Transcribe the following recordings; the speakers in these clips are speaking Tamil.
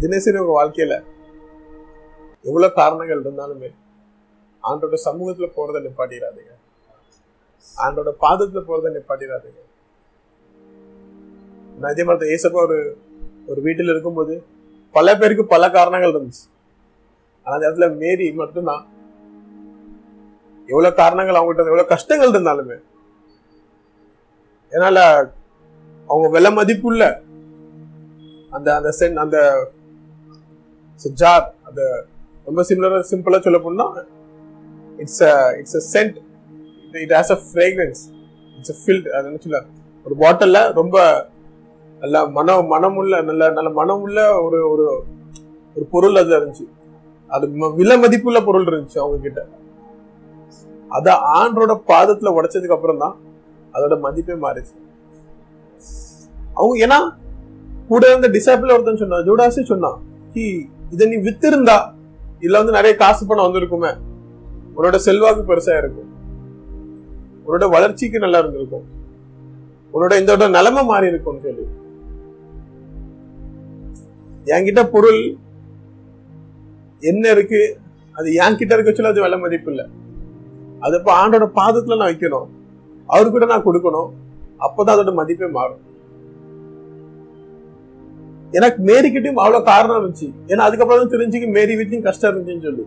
தினசரி உங்க வாழ்க்கையில எவ்வளவு காரணங்கள் இருந்தாலுமே ஆண்டோட சமூகத்துல போறத நிப்பாட்டிடாதீங்க. ஆண்டோட பாதத்துல போறத நிப்பாட்டிடாதீங்க. நான் இதே மாதிரி ஏசப்பா ஒரு ஒரு வீட்டில் இருக்கும்போது பல பேருக்கு பல காரணங்கள் இருந்துச்சு. ஆனா அந்த இடத்துல மேரி மட்டும்தான். எவ்வளவு காரணங்கள் அவங்ககிட்ட எவ்வளவு கஷ்டங்கள் இருந்தாலுமே. என்னால அவங்க விலை மதிப்புள்ள அந்த அந்த சென் அந்த ஜார் அது ரொம்ப சிமிலரா சிம்பிளா சொல்ல போனா it's a it's a scent it has a fragrance it's a filled அது என்ன சொல்ல ஒரு பாட்டில்ல ரொம்ப நல்ல மனம் மனமுள்ள நல்ல நல்ல மனமுள்ள ஒரு ஒரு ஒரு பொருள் அதுல இருந்துச்சு. அது ம- விலை மதிப்புள்ள பொருள் இருந்துச்சு அவங்க கிட்ட அத ஆண்டோட பாதத்துல உடைச்சதுக்கு அப்புறம் தான் அதோட மதிப்பே மாறிச்சு. அவங்க ஏன்னா கூட இருந்த டிசைபிள் ஒருத்தன் சொன்னான் ஜூடாஸே சொன்னான் இதை நீ வித்திருந்தா இதுல வந்து நிறைய காசு பணம் வந்திருக்குமே. உன்னோட செல்வாக்கு பெருசா இருக்கும். உன்னோட வளர்ச்சிக்கு நல்லா இருந்திருக்கும். உன்னோட இந்த நிலைமை மாறி இருக்கும்னு சொல்லி. என்கிட்ட பொருள் என்ன இருக்கு? அது என்கிட்ட இருக்க சொல்ல அது விலை மதிப்பு இல்லை. அது இப்ப ஆண்டோட பாதத்துல நான் வைக்கணும். அவர்கிட்ட நான் கொடுக்கணும். அப்பதான் அதோட மதிப்பே மாறும். எனக்கு மேரிக்கிட்டையும் அவ்வளோ காரணம் இருந்துச்சு. ஏன்னா அதுக்கப்புறம் தான் தெரிஞ்சுக்கு மேரி வீட்லையும் கஷ்டம் இருந்துச்சுன்னு சொல்லி.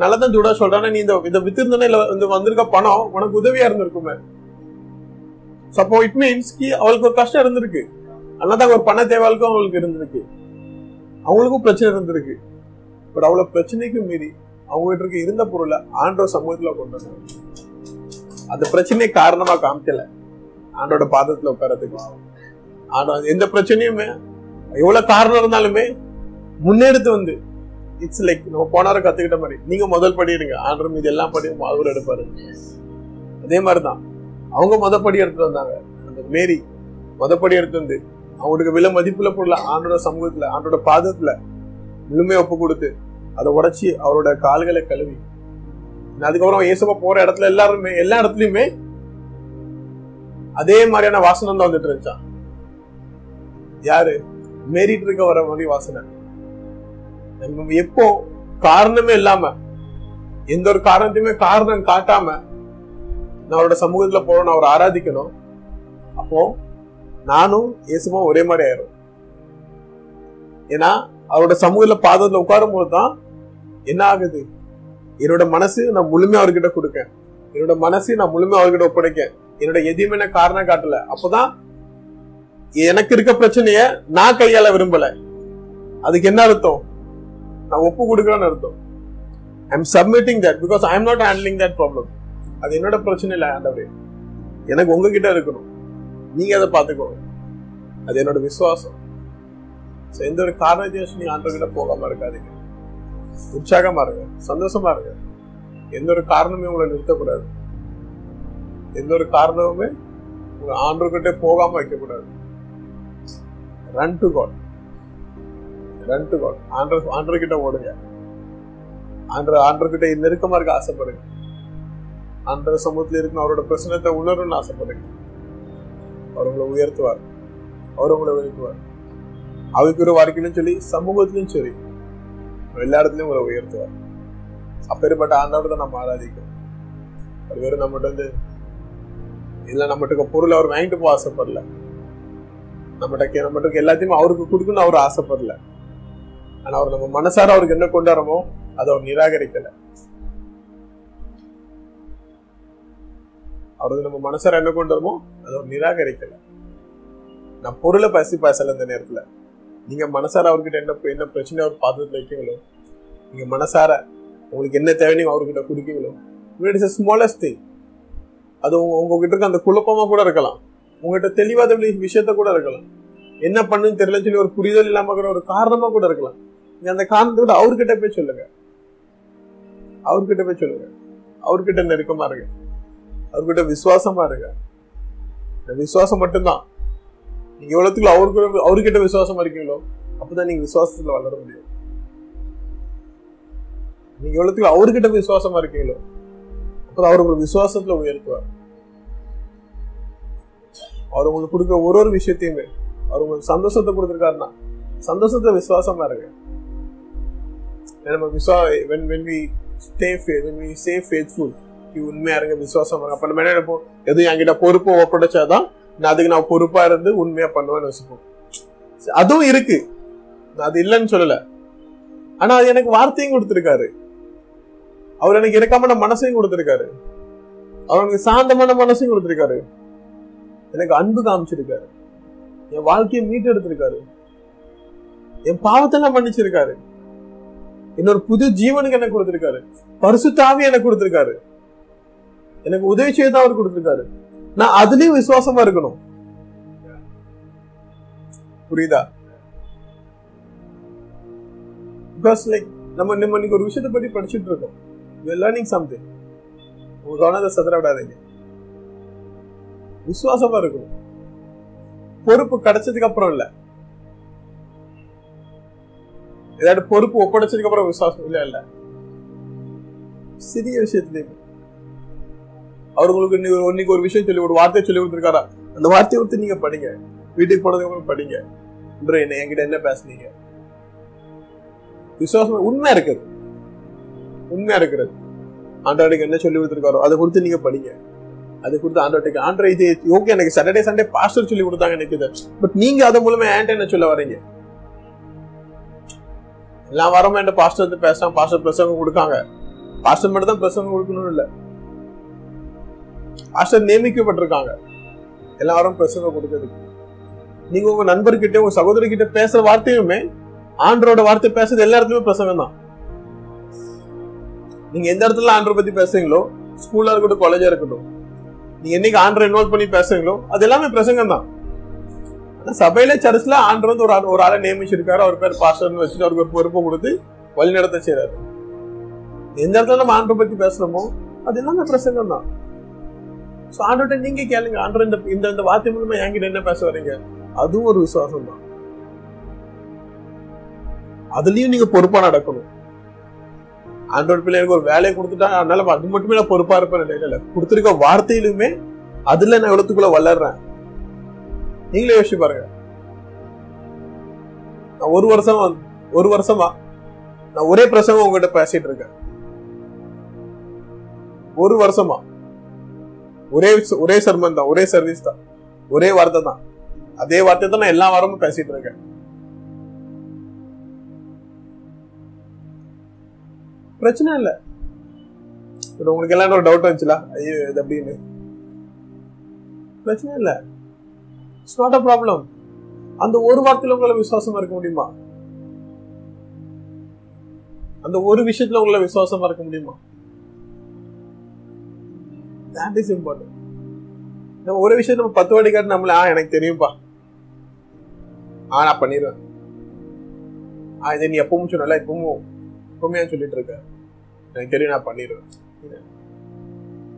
நல்லா தான் ஜூடா சொல்றேன் நீ இந்த இதை வித்திருந்தனே இல்லை இந்த வந்திருக்க பணம் உனக்கு உதவியா இருந்திருக்குமே. சப்போ இட் மீன்ஸ் கி அவளுக்கு ஒரு கஷ்டம் இருந்திருக்கு. அதனால ஒரு பண தேவாளுக்கும் அவளுக்கு இருந்திருக்கு. அவங்களுக்கும் பிரச்சனை இருந்திருக்கு. பட் அவ்வளவு பிரச்சனைக்கும் மீறி அவங்ககிட்ட இருக்க இருந்த பொருளை ஆண்டோ சமூகத்துல கொண்டு வந்தாங்க. அந்த பிரச்சனையை காரணமா காமிக்கல. ஆண்டோட பாதத்துல உட்காரத்துக்கு ஆண்டோ எந்த பிரச்சனையுமே எவ்வளவு காரணம் இருந்தாலுமே முன்னெடுத்து வந்து இட்ஸ் லைக் நம்ம போனார கத்துக்கிட்ட மாதிரி. நீங்க முதல் படிடுங்க ஆண்டரும் இது எல்லாம் படி அவர் எடுப்பாரு. அதே மாதிரிதான். அவங்க முத படி எடுத்துட்டு வந்தாங்க. அந்த மேரி முத படி எடுத்து வந்து அவங்களுக்கு விலை மதிப்புல பொருள் ஆண்டோட சமூகத்துல ஆண்டோட பாதத்துல முழுமையா ஒப்பு கொடுத்து அதை உடைச்சி அவரோட கால்களை கழுவி. அதுக்கப்புறம் இயேசுவா போற இடத்துல எல்லாருமே எல்லா இடத்துலயுமே அதே மாதிரியான வாசனம் தான் வந்துட்டு இருந்துச்சான் யாரு? மேறிட்டு இருக்க வர மாதிரி வாசனை. நம்ம எப்போ காரணமே இல்லாம எந்த ஒரு காரணத்தையுமே காரணம் காட்டாம நான் அவரோட சமூகத்துல போறோம் அவரை ஆராதிக்கணும். அப்போ நானும் இயேசுமா ஒரே மாதிரி ஆயிரும். ஏன்னா அவரோட சமூகத்துல பாதத்துல உட்காரும் போதுதான் என்ன ஆகுது? என்னோட மனசு நான் முழுமையா அவர்கிட்ட கொடுக்கேன். என்னோட மனசு நான் முழுமையா அவர்கிட்ட ஒப்படைக்க என்னோட எதையுமே நான் காரணம் காட்டல. அப்பதான் எனக்கு இருக்க பிரச்சனைய நான் கையாள விரும்பல. அதுக்கு என்ன அர்த்தம்? நான் ஒப்பு கொடுக்கறேன்னு அர்த்தம். I am submitting that because I am not handling that problem அது என்னோட பிரச்சனை இல்லை ஆண்டவரே. எனக்கு உங்ககிட்ட இருக்கணும். நீங்க அதை பாத்துக்கோங்க அது என்னோட விசுவாசம். ஸோ எந்த ஒரு காரணத்தையும் நீ நீங்க ஆண்டவர்கிட்ட போகாம இருக்காதீங்க. உற்சாகமா இருங்க. சந்தோஷமா இருங்க. எந்த ஒரு காரணமே உங்களை நிறுத்தக்கூடாது. எந்த ஒரு காரணமுமே உங்க ஆண்டவர்கிட்ட போகாம வைக்கக்கூடாது. Run to God run to God ஆண்டர் ஆண்டர் கிட்ட ஓடுங்க. ஆண்டர் ஆண்டர் கிட்ட நெருக்கமா இருக்க ஆசைப்படுங்க. ஆண்டர் சமூகத்துல இருக்கணும் அவரோட பிரச்சனத்தை உணரணும்னு ஆசைப்படுங்க. அவர் உங்களை உயர்த்துவார். அவர் உங்களை உயர்த்துவார் அவைக்குரிய வாழ்க்கையிலும் சொல்லி சமூகத்திலும் சரி எல்லா இடத்துலயும் உங்களை உயர்த்துவார். அப்பேற்பட்ட ஆண்டோட தான் நம்ம ஆராதிக்கிறோம். அது வெறும் நம்மகிட்ட வந்து இல்லை நம்மகிட்ட பொருள் அவர் வாங்கிட்டு போக ஆசைப்படல. நம்மகிட்ட நம்மகிட்ட எல்லாத்தையும் அவருக்கு கொடுக்கணும்னு அவர் ஆசைப்படல. ஆனா அவர் நம்ம மனசார அவருக்கு என்ன கொண்டாடுறோமோ அதை அவர் நிராகரிக்கல. அவருக்கு நம்ம மனசார என்ன கொண்டாடுமோ அதை அவர் நிராகரிக்கல. நான் பொருளை பசி பேசல இந்த நேரத்துல. நீங்க மனசார அவர்கிட்ட என்ன என்ன பிரச்சனை அவர் பார்த்துட்டு வைக்கீங்களோ நீங்க மனசார உங்களுக்கு என்ன தேவையோ அவர்கிட்ட குடிக்கீங்களோ இட்ஸ் ஸ்மாலஸ்ட் திங் அது உங்க- உங்ககிட்ட இருக்க அந்த குழப்பமா கூட இருக்கலாம். உங்ககிட்ட தெளிவாத விஷயத்த கூட இருக்கலாம். என்ன பண்ணுன்னு தெரியல சொல்லி ஒரு புரிதல் இல்லாம கூட ஒரு காரணமா கூட இருக்கலாம். நீங்க அந்த காரணத்தை கூட அவர்கிட்ட போய் சொல்லுங்க. அவர்கிட்ட போய் சொல்லுங்க. அவர்கிட்ட நெருக்கமா இருங்க. அவர்கிட்ட விசுவாசமா இருங்க. இந்த விசுவாசம் மட்டும்தான். நீங்க எவ்வளவுக்குள்ள அவருக்கு அவர்கிட்ட விசுவாசமா இருக்கீங்களோ அப்பதான் நீங்க விசுவாசத்துல வளர முடியும். நீங்க எவ்வளவுக்குள்ள அவர்கிட்ட விசுவாசமா இருக்கீங்களோ அப்பதான் அவர் உங்களுக்கு விசுவாசத்துல உயர்த்துவார். அவர் உங்களுக்கு கொடுக்குற ஒரு ஒரு விஷயத்தையுமே அவர் உங்களுக்கு சந்தோஷத்தை கொடுத்துருக்காருன்னா சந்தோஷத்தை விசுவாசமா இருங்க. நம்ம விசுவா when when we stay when we say faithful உண்மையா இருங்க விசுவாசமா இருங்க. அப்ப நம்ம என்ன நினைப்போம்? எதுவும் என்கிட்ட பொறுப்பை ஒப்படைச்சாதான் நான் அதுக்கு நான் பொறுப்பா இருந்து உண்மையா பண்ணுவேன்னு வச்சுப்போம். அதுவும் இருக்கு. நான் அது இல்லைன்னு சொல்லல. ஆனா அது எனக்கு வார்த்தையும் கொடுத்துருக்காரு. அவர் எனக்கு இறக்காம மனசையும் கொடுத்துருக்காரு. அவர் எனக்கு சாந்தமான மனசையும் கொடுத்துருக்காரு. எனக்கு அன்பு காமிச்சிருக்காரு. என் வாழ்க்கையை மீட்டெடுத்திருக்காரு. என் பாவத்தெல்லாம் மன்னிச்சிருக்காரு. இன்னொரு புது ஜீவனுக்கு என்ன கொடுத்திருக்காரு. பரிசுத்தாவி எனக்கு கொடுத்திருக்காரு. எனக்கு உதவி செய்து அவர் கொடுத்திருக்காரு. நான் அதுலயும் விசுவாசமா இருக்கணும். புரியுதா? பிகாஸ் லைக் நம்ம நம்ம இன்னைக்கு ஒரு விஷயத்தை பத்தி படிச்சுட்டு இருக்கோம். லேர்னிங் சம்திங் உங்க கவனத்தை சதுர விடாதீங்க. விசுவாசமா இருக்கணும் பொறுப்பு கிடைச்சதுக்கு அப்புறம் இல்ல. ஏதாவது பொறுப்பு ஒப்படைச்சதுக்கு அப்புறம் விசுவாசம் இல்ல இல்ல. சிறிய விஷயத்துலயும் அவர்களுக்கு உங்களுக்கு இன்னைக்கு ஒரு ஒரு விஷயம் சொல்லி ஒரு வார்த்தையை சொல்லி கொடுத்துருக்காரா? அந்த வார்த்தையை கொடுத்து நீங்க படிங்க. வீட்டுக்கு போனதுக்கு அப்புறம் படிங்க. என்ன என்கிட்ட என்ன பேசுனீங்க? விசுவாசம் உண்மையா இருக்குது உண்மையா இருக்கிறது. ஆண்டவருக்கு என்ன சொல்லி கொடுத்துருக்காரோ அதை கொடுத்து நீங்க படிங்க. அது கொடுத்து ஆண்டவர்கிட்ட ஆண்ட்ராய்டு இது ஓகே எனக்கு சாட்டர்டே சண்டே பாஸ்டர் சொல்லி கொடுத்தாங்க எனக்கு இது. பட் நீங்க அது மூலமா ஆண்டனை என்ன சொல்ல வரீங்க எல்லா வாரமும் என்கிட்ட பாஸ்டர் வந்து பேசுறாங்க பாஸ்டர் பிரசங்கம் கொடுக்காங்க. பாஸ்டர் மட்டும் தான் பிரசங்கம் கொடுக்கணும்னு இல்ல. பாஸ்டர் நியமிக்கப்பட்டிருக்காங்க. எல்லா வாரம் பிரசங்கம் கொடுக்கறதுக்கு. நீங்க உங்க நண்பர்கிட்ட உங்க சகோதரி கிட்ட பேசுற வார்த்தையுமே ஆண்டரோட வார்த்தை பேசுறது எல்லா இடத்துலயுமே பிரசங்கம் தான். நீங்க எந்த இடத்துல ஆண்டரை பத்தி பேசுறீங்களோ ஸ்கூலா இருக்கட்டும் காலேஜா இருக்கட்டும் நீங்க என்னைக்கு ஆண்டரை இன்வால்வ் பண்ணி பேசுறீங்களோ அது எல்லாமே பிரசங்கம் தான் ஆனா சபையில சர்ச்ல ஆண்டர் வந்து ஒரு ஆள் ஒரு ஆளை நியமிச்சிருக்காரு. அவர் பேர் பாஸ்டர்னு வச்சுட்டு அவருக்கு ஒரு பொறுப்பை கொடுத்து வழி நடத்த செய்யறாரு எந்த இடத்துல நம்ம ஆண்டரை பத்தி பேசுறோமோ அது எல்லாமே பிரசங்கம் தான் ஸோ ஆண்டர்கிட்ட நீங்க கேளுங்க ஆண்டர் இந்த இந்த இந்த வார்த்தை மூலமா என்கிட்ட என்ன பேச வரீங்க? அதுவும் ஒரு விசுவாசம் தான் அதுலயும் நீங்க பொறுப்பா நடக்கணும். ஆண்டோட பிள்ளைகளுக்கு ஒரு வேலையை கொடுத்துட்டா அதனால அது மட்டுமே நான் பொறுப்பா இருப்பேன் இல்லை கொடுத்துருக்க வார்த்தையிலுமே அதுல நான் எழுத்துக்குள்ள வளர்றேன்? நீங்களே யோசிச்சு பாருங்க. நான் ஒரு வருஷம் ஒரு வருஷமா நான் ஒரே பிரசங்கம் உங்ககிட்ட பேசிட்டு இருக்கேன். ஒரு வருஷமா. ஒரே ஒரே சர்மன் தான் ஒரே சர்வீஸ் தான் ஒரே வார்த்தை தான். அதே வார்த்தை தான் நான் எல்லா வாரமும் பேசிட்டு இருக்கேன். பிரச்சனை இல்ல. உங்களுக்கு எல்லாம் ஒரு டவுட் வந்துச்சுல? ஐயோ இது அப்படின்னு பிரச்சனை இல்ல. இட்ஸ் நாட் அ ப்ராப்ளம் அந்த ஒரு வார்த்தையில உங்களை விசுவாசமா இருக்க முடியுமா? அந்த ஒரு விஷயத்துல உங்களை விசுவாசமா இருக்க முடியுமா? தட் இஸ் இம்பார்ட்டன்ட் நம்ம ஒரு விஷயம் நம்ம பத்து வாட்டி காட்டு நம்மள ஆ எனக்கு தெரியும்பா. ஆ நான் பண்ணிடுவேன் ஆ இதை நீ எப்பவும் சொன்னல இப்பவும் எப்பவுமே சொல்லிட்டு இருக்க. எனக்கு தெரியும் நான் பண்ணிடுவேன்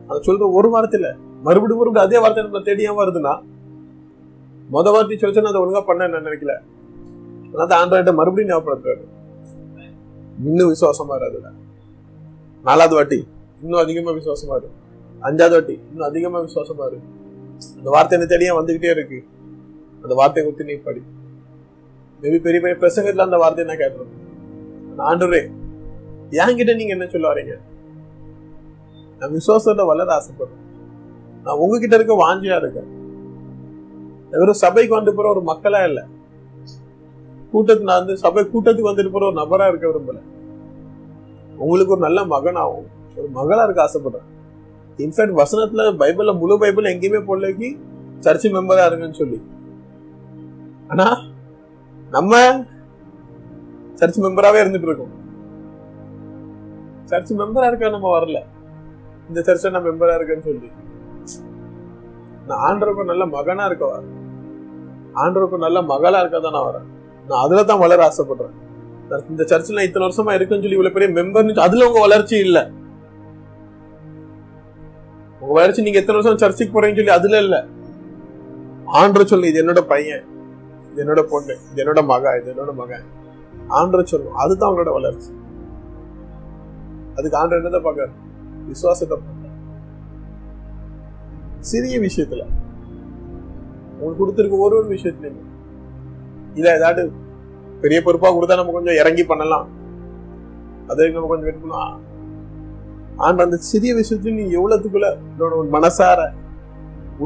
அதை சொல்ற ஒரு வார்த்தையில மறுபடியும் மறுபடியும் அதே வார்த்தை நம்மள தேடி வருதுன்னா மொத வார்த்தை சொல்லிச்சு அதை ஒழுங்கா பண்ண நான் நினைக்கல. அதான் ஆண்ட்ராய்ட மறுபடியும் ஞாபகப்படுத்துறாரு இன்னும் விசுவாசமா இரு அதுல நாலாவது வாட்டி இன்னும் அதிகமா விசுவாசமா இரு அஞ்சாவது வாட்டி இன்னும் அதிகமா விசுவாசமா இரு அந்த வார்த்தை என்ன தெரியாம வந்துகிட்டே இருக்கு? அந்த வார்த்தையை குத்தி நீ படி. மேபி பெரிய பெரிய பிரசங்கத்துல அந்த வார்த்தையை நான் கேட்டிருக்கேன் ஆண்டுரே என்கிட்ட நீங்க என்ன சொல்ல வரீங்க? நான் விசுவாசத்தை வளர ஆசைப்படுறேன். நான் உங்ககிட்ட இருக்க வாஞ்சியா இருக்கேன். வெறும் சபைக்கு வந்து போற ஒரு மக்களா இல்ல. கூட்டத்துக்கு நான் வந்து சபை கூட்டத்துக்கு வந்துட்டு போற ஒரு நபரா இருக்க விரும்பல. உங்களுக்கு ஒரு நல்ல மகனாகும் ஒரு மகளா இருக்க ஆசைப்படுறேன். இன்ஃபேக்ட் வசனத்துல பைபிள்ல முழு பைபிள் எங்கேயுமே போடலைக்கு சர்ச் மெம்பரா இருங்கன்னு சொல்லி. ஆனா நம்ம சர்ச் மெம்பராவே இருந்துட்டு இருக்கோம். சர்ச் மெம்பரா இருக்க நம்ம வரல. இந்த சர்ச்சை நான் மெம்பரா இருக்கேன்னு சொல்லி. நான் ஆண்டருக்கு நல்ல மகனா இருக்க வர ஆண்டவருக்கு நல்ல மகளா இருக்க தான் நான் வரேன். நான் அதுல தான் வளர ஆசைப்படுறேன். இந்த சர்ச்சில் நான் இத்தனை வருஷமா இருக்குன்னு சொல்லி இவ்வளவு பெரிய மெம்பர்னு அதுல உங்க வளர்ச்சி இல்ல. உங்க வளர்ச்சி நீங்க எத்தனை வருஷம் சர்ச்சுக்கு போறீங்கன்னு சொல்லி அதுல இல்ல. ஆண்டர் சொல்லு இது என்னோட பையன். இது என்னோட பொண்ணு. இது என்னோட மகா. இது என்னோட மகன். ஆண்டர் சொல்லும் அதுதான் உங்களோட வளர்ச்சி. அதுக்கு ஆண்டு என்னதான் பார்க்க விசுவாசத்தை சிறிய விஷயத்துல உங்களுக்கு கொடுத்திருக்க ஒரு ஒரு விஷயத்துலயும் இல்ல ஏதாவது பெரிய பொறுப்பா கொடுத்தா நம்ம கொஞ்சம் இறங்கி பண்ணலாம். அதை நம்ம கொஞ்சம் வெயிட் பண்ணலாம். ஆனா அந்த சிறிய விஷயத்துல நீ எவ்வளவுக்குள்ள இதோட மனசார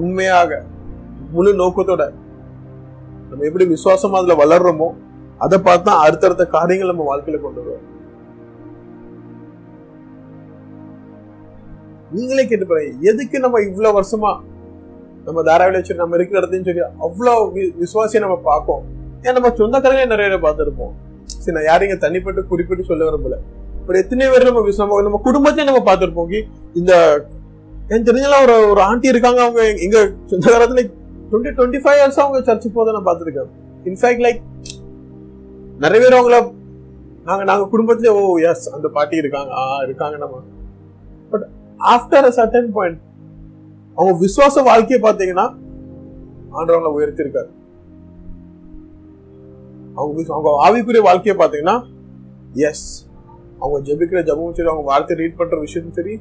உண்மையாக முழு நோக்கத்தோட நம்ம எப்படி விசுவாசமா அதுல வளர்றோமோ அதை பார்த்தா அடுத்தடுத்த காரியங்கள் நம்ம வாழ்க்கையில கொண்டு வருவோம். நீங்களே கேட்டு பாருங்க. எதுக்கு நம்ம இவ்வளவு வருஷமா நம்ம தாராவில வச்சு நம்ம இருக்கிற இடத்தையும் சொல்லி அவ்வளோ வி- விசுவாசியை நம்ம பார்ப்போம். ஏன் நம்ம சொந்தக்காரங்க நிறைய பேரை பார்த்துருப்போம். சரி நான் யாரையும் இங்கே தனிப்பட்டு குறிப்பிட்டு சொல்ல விரும்பல. பட் எத்தனை பேர் நம்ம விசு- நம்ம நம்ம குடும்பத்தையும் நம்ம பார்த்துருப்போம். இந்த எனக்கு தெரிஞ்சலாம் ஒரு ஒரு ஆண்டி இருக்காங்க அவங்க எங்க சொந்தக்காரத்துல டுவெண்ட்டி டுவெண்ட்டி ஃபைவ் இயர்ஸ் அவங்க சர்ச்சுக்கு போதை நான் பார்த்துருக்கேன். இன்ஃபேக்ட் லைக் நிறைய பேர் அவங்கள நாங்க நாங்க குடும்பத்திலே ஓ எஸ் அந்த பாட்டி இருக்காங்க ஆ இருக்காங்க நம்ம. ஆஃப்டர் அ சர்டன் பாயிண்ட் அவங்க விசுவாச வாழ்க்கையை பார்த்தீங்கன்னா ஆண்டவங்களை உயர்த்திருக்காரு அவங்க அவங்க ஆவிக்குரிய வாழ்க்கையை பார்த்தீங்கன்னா எஸ் அவங்க ஜெபிக்கிற ஜபமும் சரி அவங்க வார்த்தை ரீட் பண்ற விஷயமும் சரி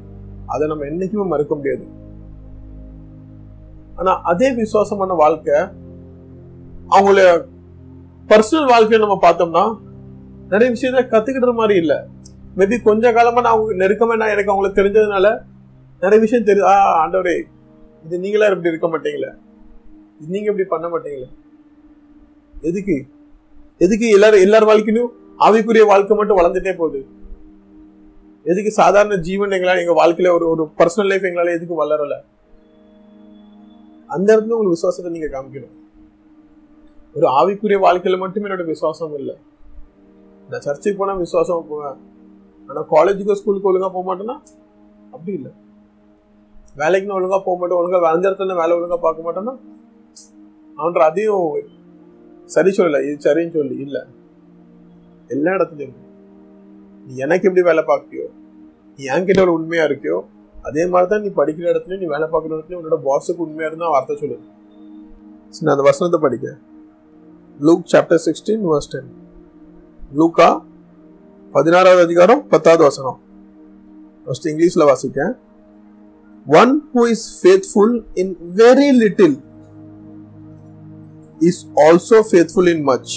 அதை நம்ம என்னைக்குமே மறுக்க முடியாது. ஆனா அதே விசுவாசமான வாழ்க்கை அவங்கள பர்சனல் வாழ்க்கையை நம்ம பார்த்தோம்னா நிறைய விஷயத்த கத்துக்கிற மாதிரி இல்லை. மேபி கொஞ்ச காலமா நான் அவங்க நெருக்கமா நான் எனக்கு அவங்களுக்கு தெரிஞ்சதுனால நிறைய விஷயம் தெரியுது ஆ ஆண்டவரே இது நீங்களா இப்படி இருக்க மாட்டீங்களே? இது நீங்க இப்படி பண்ண மாட்டீங்களே? எதுக்கு? எதுக்கு எல்லாரும் எல்லார் வாழ்க்கையிலும் ஆவிக்குரிய வாழ்க்கை மட்டும் வளர்ந்துட்டே போகுது? எதுக்கு சாதாரண ஜீவன் எங்களால் எங்க வாழ்க்கையில ஒரு ஒரு பர்சனல் லைஃப் எங்களால எதுக்கு வளரல? அந்த இடத்துல உங்களுக்கு விசுவாசத்தை நீங்க காமிக்கணும். ஒரு ஆவிக்குரிய வாழ்க்கையில மட்டுமே என்னோட விசுவாசம் இல்லை. நான் சர்ச்சுக்கு போனா விசுவாசம் போவேன். ஆனால் காலேஜுக்கு ஸ்கூலுக்கு ஒழுங்காக போக மாட்டேன்னா? அப்படி இல்லை. வேலைக்கு நான் போக மாட்டேன். ஒழுங்காக வளைஞ்ச இடத்துல வேலை ஒழுங்காக பார்க்க மாட்டேன்னா? அவன்ற அதையும் சரி சொல்லல. இது சரின்னு சொல்லி. இல்லை. எல்லா இடத்துலையும். நீ எனக்கு எப்படி வேலை பார்க்கியோ நீ என்கிட்ட ஒரு உண்மையாக இருக்கியோ அதே மாதிரி தான் நீ படிக்கிற இடத்துல நீ வேலை பார்க்குற இடத்துல உன்னோட பாஸுக்கு உண்மையாக இருந்தால் வார்த்தை சொல்லு. சரி, நான் அந்த வசனத்தை படிக்க. Luke chapter sixteen verse ten லூக்கா பதினாறாவது அதிகாரம் பத்தாவது வசனம் ஃபர்ஸ்ட் இங்கிலீஷ்ல வாசிக்க one who is faithful in very little is also faithful in much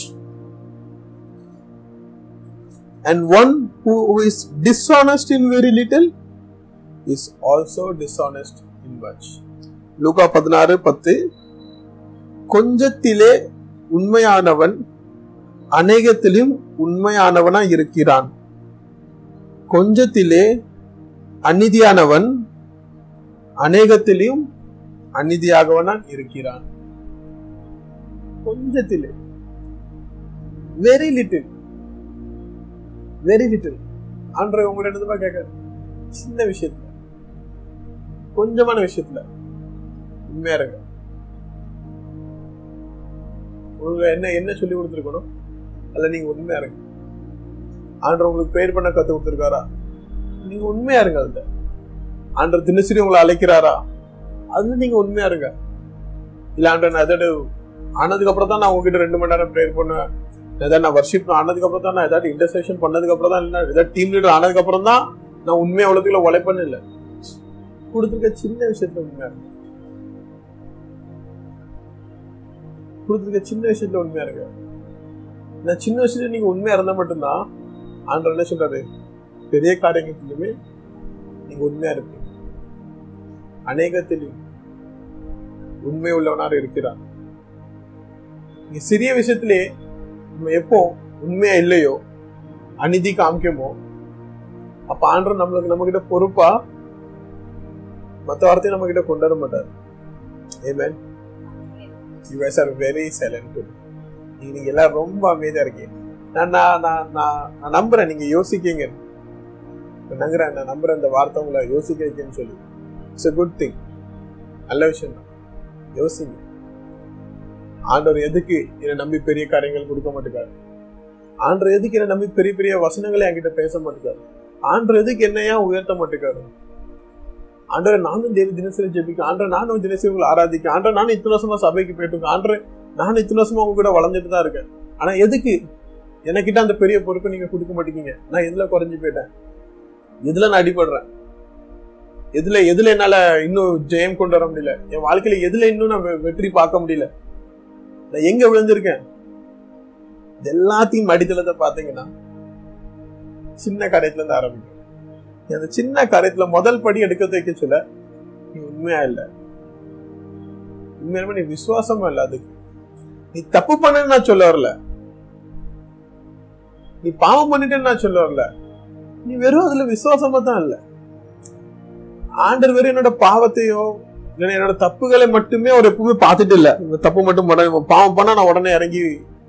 and one who is dishonest in very little is also dishonest in much. லூகா பதினாறு பத்து கொஞ்சத்திலே உண்மையானவன் அநேகத்திலும் உண்மையானவனா இருக்கிறான். கொஞ்சத்திலே அநீதியானவன் அநேகத்திலையும் அநீதியாகவனா இருக்கிறான். கொஞ்சத்திலே. வெரி லிட்டில் வெரி லிட்டில் ஆண்டரை உங்களோட தான் கேட்க சின்ன விஷயத்துல. கொஞ்சமான விஷயத்துல. உண்மையா இருங்க. உங்களுக்கு என்ன என்ன சொல்லி கொடுத்துருக்கணும்? அல்ல நீங்க உண்மையா இருங்க. ஆண்டர் உங்களுக்கு ப்ரேயர் பண்ண கத்து கொடுத்துருக்காரா? நீங்க உண்மையா இருங்க அதுல. ஆண்டர் தினசரி உங்களை அழைக்கிறாரா? அதுல நீங்க உண்மையா இருங்க. இல்ல ஆண்டர் நான் எதாவது ஆனதுக்கு அப்புறம் தான் நான் உங்ககிட்ட ரெண்டு மணி நேரம் ப்ரேயர் பண்ணுவேன். ஏதாவது நான் வர்ஷிப் ஆனதுக்கு அப்புறம் தான் நான் ஏதாவது இன்டர்செக்ஷன் பண்ணதுக்கு அப்புறம் தான் இல்லை ஏதாவது டீம் லீடர் ஆனதுக்கு அப்புறம் தான் நான் உண்மையா உலகத்துல உழைப்பேன்னு இல்லை. கொடுத்துருக்க சின்ன விஷயத்துல உண்மையா இருக்கு கொடுத்துருக்க சின்ன விஷயத்துல உண்மையா இருக்கு நான் சின்ன விஷயத்துல நீங்க உண்மையா இருந்தா மட்டும்தான் ஆண்டர் என்ன சொல்றாரு? பெரிய காரியங்களுமே நீங்க உண்மையா இருப்பீங்க. அநேகத்திலும் உண்மை உள்ளவனாக இருக்கிறார். நீங்க சிறிய விஷயத்திலே நம்ம எப்போ உண்மையா இல்லையோ அநீதி காமிக்கமோ அப்ப ஆண்டர் நம்மளுக்கு நம்ம கிட்ட பொறுப்பா மற்ற வார்த்தையும் நம்ம கிட்ட கொண்டு வர மாட்டார். Hey man you guys are very silent too நீங்க எல்லாம் ரொம்ப அமைதியா இருக்கீங்க. நான் நான் நான் நான் நான் நம்புறேன். நீங்க யோசிக்கீங்க. நங்குறேன். நான் நம்புறேன் இந்த வார்த்தை உங்களை யோசிக்க வைக்கன்னு சொல்லி. இட்ஸ் எ குட் திங் நல்ல விஷயம் தான். யோசிங்க. ஆண்டவர் எதுக்கு என்னை நம்பி பெரிய காரியங்கள் கொடுக்க மாட்டேங்காரு ஆண்டவர் எதுக்கு என்னை நம்பி பெரிய பெரிய வசனங்களை என்கிட்ட பேச மாட்டேங்காரு ஆண்டவர் எதுக்கு என்னையா உயர்த்த மாட்டேங்காரு ஆண்டரை நானும் தேவி தினசரி ஜெபிக்க ஆண்டரை நானும் தினசரி உங்களை ஆராதிக்க ஆண்டரை நானும் இத்தனை வருஷமா சபைக்கு போயிட்டு இருக்கேன். நான் இத்தனை வருஷமா உங்க கூட வளர்ந்துட்டு தான் இருக்கேன். ஆனா எதுக்கு? எனக்கிட்ட அந்த பெரிய பொறுப்பை நீங்க கொடுக்க மாட்டேங்க? நான் எதுல குறைஞ்சு போயிட்டேன்? எதுல நான் அடிபடுறேன்? எதுல எதுல என்னால இன்னும் ஜெயம் கொண்டு வர முடியல? என் வாழ்க்கையில எதுல இன்னும் நான் வெ- வெற்றி பார்க்க முடியல? நான் எங்க விழுந்திருக்கேன்? இது எல்லாத்தையும் அடித்தளத்தை பாத்தீங்கன்னா சின்ன காரியத்துல இருந்து ஆரம்பிக்கும். அந்த சின்ன காரியத்துல முதல் படி எடுக்க சொல்ல நீ உண்மையா இல்லை? உண்மையான நீ விசுவாசமா இல்லை அதுக்கு நீ தப்பு பண்ணன்னு நான் சொல்ல வரல. நீ பாவம் பண்ணிட்டேன்னு நான் சொல்ல வரல. நீ வெறும் அதுல விசுவாசமா தான் இல்ல. ஆண்டர் வெறும் என்னோட பாவத்தையோ என்னோட தப்புகளை மட்டுமே அவர் எப்பவுமே பார்த்துட்டு இல்ல. இந்த தப்பு மட்டும் பண்ண பாவம் பண்ணா நான் உடனே இறங்கி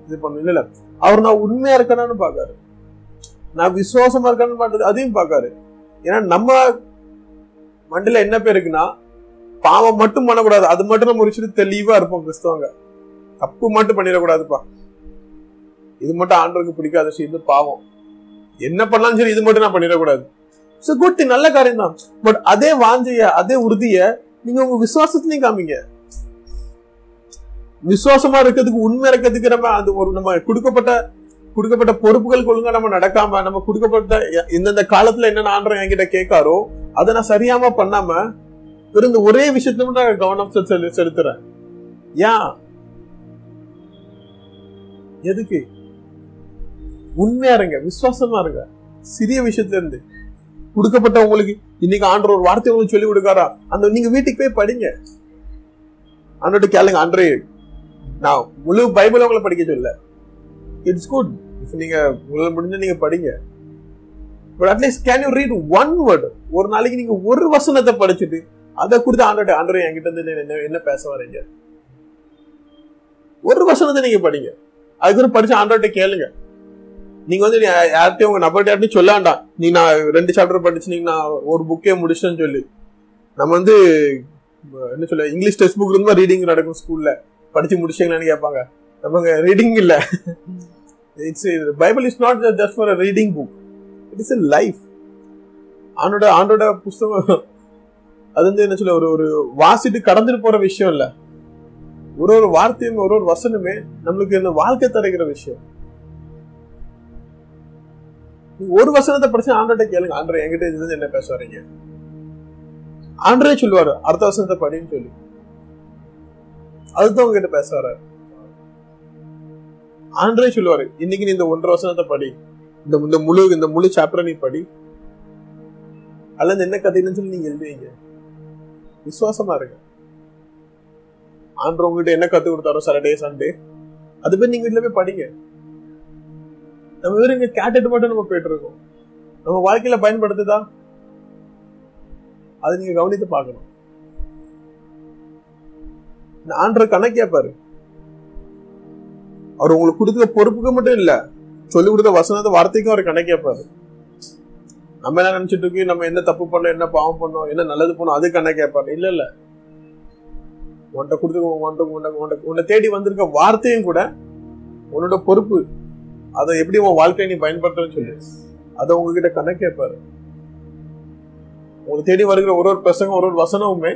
இது பண்ணும் இல்ல அவர் நான் உண்மையா இருக்கணும்னு பாக்காரு நான் விசுவாசமா இருக்கணும்னு பார்த்தது அதையும் பாக்காரு ஏன்னா நம்ம மண்டில என்ன பேருக்குன்னா பாவம் மட்டும் பண்ணக்கூடாது. அது மட்டும் நம்ம முடிச்சுட்டு தெளிவா இருப்போம் கிறிஸ்தவங்க. தப்பு மட்டும் பண்ணிடக்கூடாதுப்பா. இது மட்டும் ஆண்டவருக்கு பிடிக்காத விஷயம் பாவம். என்ன பண்ணாலும் சரி இது மட்டும் நான் பண்ணிடக்கூடாது. சோ குட் நல்ல காரியம் தான் பட் அதே வாஞ்சைய அதே உறுதிய நீங்க உங்க விசுவாசத்துலயும் காமிங்க. விசுவாசமா இருக்கிறதுக்கு உண்மை இருக்கிறதுக்கு நம்ம அது ஒரு நம்ம கொடுக்கப்பட்ட கொடுக்கப்பட்ட பொறுப்புகளுக்கு ஒழுங்கா நம்ம நடக்காம நம்ம கொடுக்கப்பட்ட இந்தந்த காலத்துல என்னென்ன ஆண்டவன் என்கிட்ட கேட்காரோ அதை நான் சரியாம பண்ணாம வெறும் ஒரே விஷயத்துல மட்டும் நான் கவனம் செ- செலுத்துறேன். ஏன்? எதுக்கு? உண்மையா இருங்க விசுவாசமா இருங்க. சிறிய விஷயத்துல இருந்து கொடுக்கப்பட்ட உங்களுக்கு இன்னைக்கு ஆண்டர் ஒரு வார்த்தை உங்களுக்கு சொல்லி கொடுக்காரா? அந்த நீங்க வீட்டுக்கு போய் படிங்க. அன்னோட கேளுங்க ஆண்டரே நான் முழு பைபிள் உங்களை படிக்க சொல்ல இட்ஸ் குட் இஃப் நீங்க உங்களுக்கு முடிஞ்ச நீங்க படிங்க. But at least can you read one word ஒரு நாளைக்கு நீங்க ஒரு வசனத்தை படிச்சுட்டு அதை கொடுத்து ஆண்டோட ஆண்டரை என்கிட்ட இருந்து என்ன என்ன பேச வரீங்க? ஒரு வசனத்தை நீங்க படிங்க. அதுக்கு படிச்சு ஆண்டோட்ட கேளுங்க. நீங்க வந்து யார்கிட்டயும் உங்க நபர்கிட்ட யார்ட்டையும் சொல்ல வேண்டாம். நீ நான் ரெண்டு சாப்டர் படிச்சு நீங்க நான் ஒரு புக்கே முடிச்சேன்னு சொல்லி. நம்ம வந்து என்ன சொல்ல இங்கிலீஷ் டெக்ஸ்ட் புக் இருந்தா ரீடிங் நடக்கும் ஸ்கூல்ல படிச்சு முடிச்சீங்களான்னு கேட்பாங்க. நமக்கு ரீடிங் இல்ல. It's Bible is not just for reading book it is a life ஆண்டோட ஆண்டோட புஸ்தகம் அது வந்து என்ன சொல்ல ஒரு ஒரு வாசிட்டு கடந்துட்டு போற விஷயம் இல்லை. ஒரு ஒரு வார்த்தையும் ஒரு ஒரு வசனமே நம்மளுக்கு இந்த வாழ்க்கை தருகிற விஷயம். ஒரு வசனத்தை படிச்சு ஆண்டோட்ட கேளுங்க. ஆண்டரை என்கிட்ட இதுல இருந்து என்ன பேச வரீங்க ஆண்டரே சொல்லுவாரு அடுத்த வசனத்தை படின்னு சொல்லி. அதுதான் உங்ககிட்ட பேச வர ஆண்டரே சொல்லுவாரு இன்னைக்கு நீ இந்த ஒன்றரை வசனத்தை படி. இந்த இந்த முழு இந்த முழு சாப்டரை நீ படி. அல்லது என்ன கதைன்னு சொல்லி நீங்க எழுதுவீங்க? விசுவாசமா இருக்கு ஆண்டர் உங்ககிட்ட என்ன கத்து கொடுத்தாரோ சாட்டர்டே சண்டே அது போய் நீங்க வீட்டுல போய் படிங்க. நம்ம வெறும் இங்க கேட்டுட்டு மட்டும் நம்ம போயிட்டு இருக்கோம். நம்ம வாழ்க்கையில பயன்படுத்துதா? அது நீங்க கவனித்து பார்க்கணும். இந்த ஆண்டர் கணக்கு கேட்பாரு. அவர் உங்களுக்கு கொடுத்த பொறுப்புக்கு மட்டும் இல்ல சொல்லி கொடுத்த வசனத்தை வார்த்தைக்கும் அவர் கணக்கு கேட்பாரு. நம்ம என்ன நினைச்சிட்டு இருக்கோம்? நம்ம என்ன தப்பு பண்ணோம்? என்ன பாவம் பண்ணோம்? என்ன நல்லது பண்ணோம்? அது கணக்கு கேட்பாரு. இல்ல இல்ல. உன்கிட்ட கொடுத்து உன்கிட்ட உன்கிட்ட உன்னை தேடி வந்திருக்க வார்த்தையும் கூட உன்னோட பொறுப்பு. அதை எப்படி உன் வாழ்க்கையை நீ பயன்படுத்துறன்னு சொல்லு. அதை உங்ககிட்ட கணக்கு கேட்பாரு. உங்களை தேடி வருகிற ஒரு ஒரு பிரசங்கம் ஒரு ஒரு வசனமுமே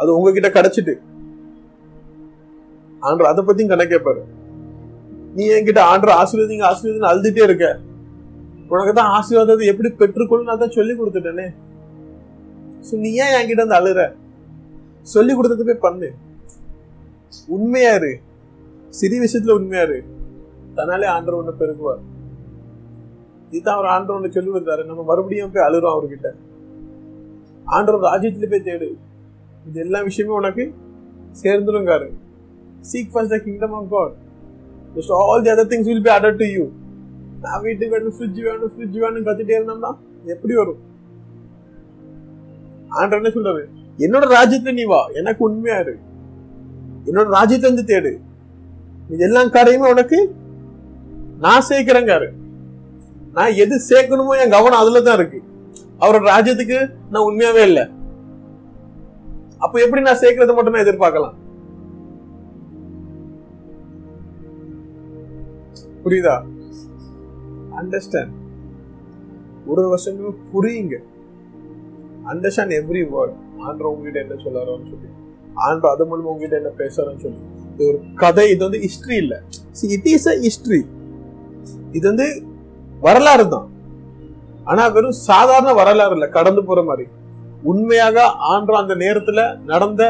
அது உங்ககிட்ட கிடைச்சிட்டு. ஆண்டு அதை பத்தியும் கணக்கு கேட்பாரு. நீ என்கிட்ட ஆண்டு ஆசீர்வதிங்க ஆசீர்வதிங்க அழுதுட்டே இருக்க. உனக்கு தான் ஆசீர்வாதத்தை எப்படி பெற்றுக்கொள்ளு நான் தான் சொல்லி கொடுத்துட்டேனே. சோ நீ ஏன் என்கிட்ட வந்து அழுற? சொல்லி கொடுத்தது போய் பண்ணு. உண்மையா இரு. சிறிய விஷயத்துல உண்மையா இரு. தன்னாலே ஆண்டர் ஒண்ணு பெருகுவார். இதுதான் அவர் ஆண்டர் ஒண்ணு சொல்லி கொடுத்தாரு. நம்ம மறுபடியும் போய் அழுறோம் அவர்கிட்ட. ஆண்டவர் ராஜ்யத்துல போய் தேடு. இது எல்லா விஷயமும் உனக்கு சேர்ந்துருங்காரு. Seek first the kingdom of God just all the other things will be added to you நான் வீட்டுக்கு வேணும் ஃப்ரிட்ஜ் வேணும் ஃப்ரிட்ஜ் வேணும் கத்திட்டே இருந்தோம்னா எப்படி வரும்? ஆண்டர் என்ன சொல்றாரு? என்னோட ராஜ்யத்துல நீ வா. எனக்கு உண்மையா இரு. என்னோட ராஜ்யத்தை வந்து தேடு. இது எல்லா காரியமும் உனக்கு நான் சேர்க்கிறேங்காரு நான் எது சேர்க்கணுமோ என் கவனம் அதுல தான் இருக்கு. அவரோட ராஜ்யத்துக்கு நான் உண்மையாவே இல்லை. அப்ப எப்படி நான் சேர்க்கறத மட்டும் நான் எதிர்பார்க்கலாம்? புரியுதா? அண்டர்ஸ்டாண்ட் ஒரு ஒரு புரியுங்க. அண்டர்ஸ்டாண்ட் எவ்ரி வேர்ட் ஆண்டர் உங்ககிட்ட என்ன சொல்லாரோன்னு சொல்லி. ஆண்டர் அது மூலமா உங்ககிட்ட என்ன பேசுறான்னு சொல்லி. இது ஒரு கதை இது வந்து ஹிஸ்டரி இல்ல. இட் இஸ் அ ஹிஸ்டரி இது வந்து வரலாறு தான். ஆனா வெறும் சாதாரண வரலாறு இல்ல கடந்து போற மாதிரி. உண்மையாக ஆண்டர் அந்த நேரத்துல நடந்த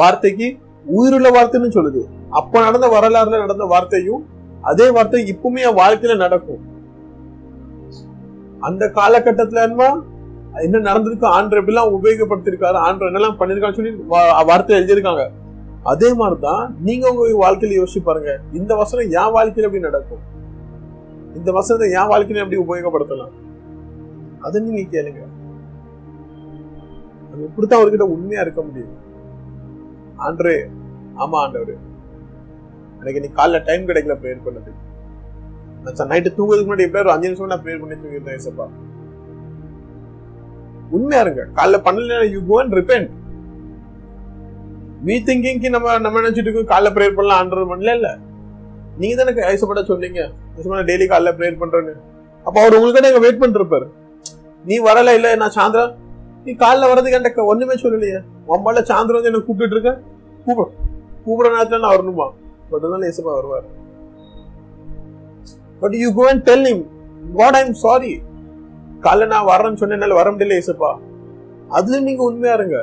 வார்த்தைக்கு உயிருள்ள வார்த்தைன்னு சொல்லுது. அப்ப நடந்த வரலாறுல நடந்த வார்த்தையும் அதே வார்த்தை இப்பவுமே என் வாழ்க்கையில நடக்கும். அந்த காலகட்டத்துல என்ன என்ன நடந்திருக்கு? ஆண்டர் எப்படிலாம் உபயோகப்படுத்திருக்காரு ஆண்டர் என்னெல்லாம் பண்ணிருக்கான்னு சொல்லி வார்த்தை எழுதியிருக்காங்க. அதே மாதிரிதான் நீங்க உங்க வாழ்க்கையில யோசிச்சு பாருங்க. இந்த வசனம் என் வாழ்க்கையில எப்படி நடக்கும்? இந்த வசனத்தை என் வாழ்க்கையில எப்படி உபயோகப்படுத்தலாம்? அதை நீங்க கேளுங்க. நம்ம இப்படித்தான் அவர்கிட்ட உண்மையா இருக்க முடியும். ஆண்டரே ஆமா ஆண்டவரு. எனக்கு நீ காலைல டைம் கிடைக்கல ப்ரேயர் பண்ணது நான் நைட்டு தூங்குறதுக்கு முன்னாடி எப்படியா ஒரு அஞ்சு நிமிஷம் நான் ப்ரேயர் பண்ணி தூங்கியிருந்தேன் ஏசப்பா. உண்மையா இருங்க. காலைல பண்ணல யூ கோ அண்ட் ரிப்பென்ட் வீ திங்கிங்க்கு நம்ம நம்ம நினைச்சிட்டு இருக்கோம் காலைல ப்ரேயர் பண்ணலாம் ஆண்டர் பண்ணல இல்ல. நீங்க தானே ஐசப்பட சொன்னீங்க. ஐசப்பட டெய்லி காலைல ப்ரேயர் பண்றேன்னு. அப்ப அவர் உங்களுக்கு தானே வெயிட் பண்ணிருப்பாரு. நீ வரல இல்ல நான் சாயந்தரம். நீ காலைல வர்றதுக்கு என்கிட்ட ஒண்ணுமே சொல்லலையே. உம்பால சாயந்தரம் வந்து என்ன கூப்பிட்டு இருக்க? கூப்பிட. கூப்பிட நேரத்துல நான் வரணுமா? பட் அதனால ஏசப்பா வருவார். But you go and tell him what I am sorry காலைல நான் வரேன்னு சொன்னேன் வர முடியல ஏசப்பா. அதுல நீங்க உண்மையா இருங்க.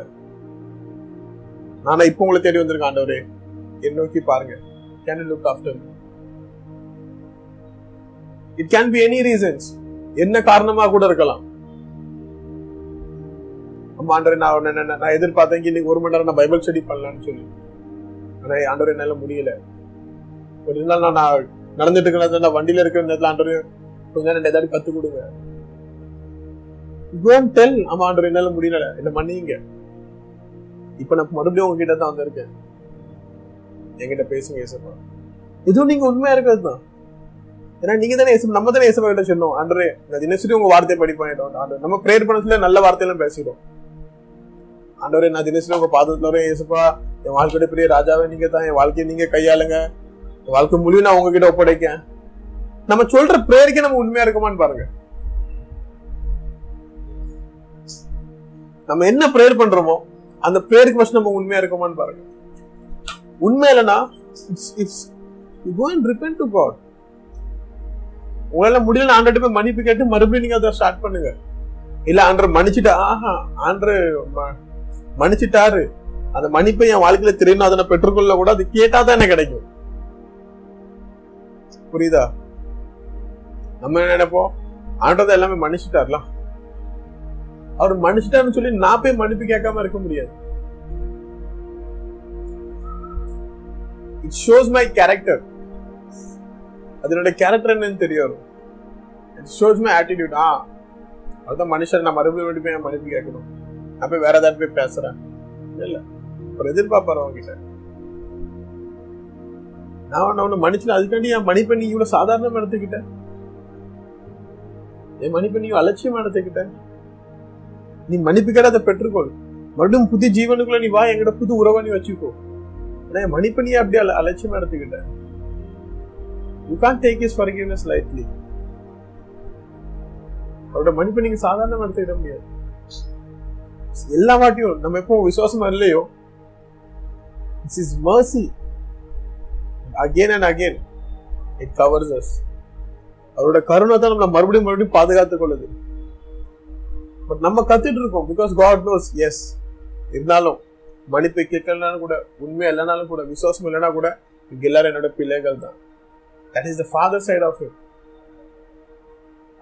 நானா இப்ப உங்களை தேடி வந்திருக்கேன் ஆண்டவரே. என் நோக்கி பாருங்க. Can look after it can be any reasons என்ன காரணமா கூட இருக்கலாம். அம்மா ஆண்டவரே நான் நான் எதிர்பார்த்தேன் இன்னைக்கு ஒரு மணி நேரம் நான் பைபிள் ஸ்டடி பண்ணலாம்னு சொல்லி. ஆனா ஆண்டவரே என்னால முடியல. ஒரு நாள் நான் நடந்துட்டு இருக்கிற நான் வண்டியில இருக்கிற நேரத்தில் ஆண்டவரே கொஞ்ச நேரம் ஏதாவது கத்துக் கொடுங்க. Go and ஆமா ஆண்டவரே என்னால முடியல. என்ன மன்னிங்க. இப்ப நான் மறுபடியும் உங்ககிட்ட தான் வந்திருக்கேன். என்கிட்ட பேசுங்க ஏசப்பா இதுவும் நீங்க உண்மையா இருக்கிறது தான். ஏன்னா நீங்க தானே ஏசப்பா நம்ம தானே ஏசப்பா கிட்ட சொன்னோம். ஆண்டரே நான் தினசரி உங்க வார்த்தையை படி பண்ணிட்டோம் நம்ம பிரேயர் பண்ணதுல நல்ல வார்த்தையெல்லாம் பேசிடும் ஆண்டவரே நான் தினசரி உங்க பாதத்துல வரேன் ஏசப்பா என் வாழ்க்கையோட பெரிய ராஜாவே நீங்க தான். என் வாழ்க்கையை நீங்க கையாளுங்க. என் வாழ்க்கை முழு நான் உங்ககிட்ட ஒப்படைக்கேன். நம்ம சொல்ற பிரேயருக்கே நம்ம உண்மையா இருக்கமான்னு பாருங்க. நம்ம என்ன ப்ரேயர் பண்றோமோ அந்த ப்ரேயருக்கு ஃபர்ஸ்ட் நம்ம உண்மையா இருக்கோமான்னு பாருங்க. உண்மை இல்லைன்னா it's it's you go and repent to God உங்களால முடியல ஆண்டர்ட்ட போய் மன்னிப்பு கேட்டு மறுபடியும் நீங்க அதை ஸ்டார்ட் பண்ணுங்க. இல்ல ஆண்டர் மன்னிச்சுட்டா ஆஹா ஆண்டர் மன்னிச்சிட்டாரு. அந்த மன்னிப்பை என் வாழ்க்கையில தெரியும் அதை நான் பெற்றுக்கொள்ள கூட அது கேட்டா தான் எனக்கு கிடைக்கும். புரியுதா? நம்ம என்ன நினைப்போம்? ஆண்டர் எல்லாமே மன்னிச்சுட்டார்லாம். அவர் மன்னிச்சிட்டான்னு சொல்லி நான் போய் மன்னிப்பு கேட்காம இருக்க முடியாது. இட் ஷோஸ் மை கேரக்டர் அதனோட கேரக்டர் என்னன்னு தெரியும் இட் ஷோஸ் மை ஆட்டிடியூட் ஆ அதுதான் மனுஷன் நான் மறுபடியும் மறுபடியும் போய் மன்னிப்பு கேட்கணும். நான் போய் வேற ஏதாவது போய் பேசுறேன். இல்ல ஒரு எதிர்பார்ப்பாரு அவங்ககிட்ட. நான் உன்னை ஒண்ணு மன்னிச்சு அதுக்காண்டி என் மன்னிப்பை நீ இவ்வளவு சாதாரணமா எடுத்துக்கிட்டேன் என் மன்னிப்பை நீ அலட்சியமா எடுத்துக்கிட்டேன் நீ மன்னிப்பு அதை பெற்றுக்கொள். மறுபடியும் புது ஜீவனுக்குள்ள நீ வா எங்கிட்ட புது உறவை நீ வச்சுக்கோ. ஆனா என் மன்னிப்பு நீ அப்படி அல- அலட்சியமா எடுத்துக்கிட்ட. You can't take is forgiveness lightly அவரோட மன்னிப்பு நீங்க சாதாரணமா எடுத்துக்கிட முடியாது. எல்லா வாட்டியும் நம்ம எப்போ விசுவாசமா இல்லையோ? It's is mercy again and again it covers us அவரோட கருணை தான் நம்மளை மறுபடியும் மறுபடியும் பாதுகாத்துக் கொள்ளுது. பட் நம்ம கத்துட்டு இருக்கோம் பிகாஸ் காட் நோஸ் எஸ் இருந்தாலும் மன்னிப்பு கேட்கலனாலும் கூட உண்மை இல்லைனாலும் கூட விசுவாசம் இல்லைனா கூட இங்க எல்லாரும் என்னோட பிள்ளைகள் தான். That is the father side of it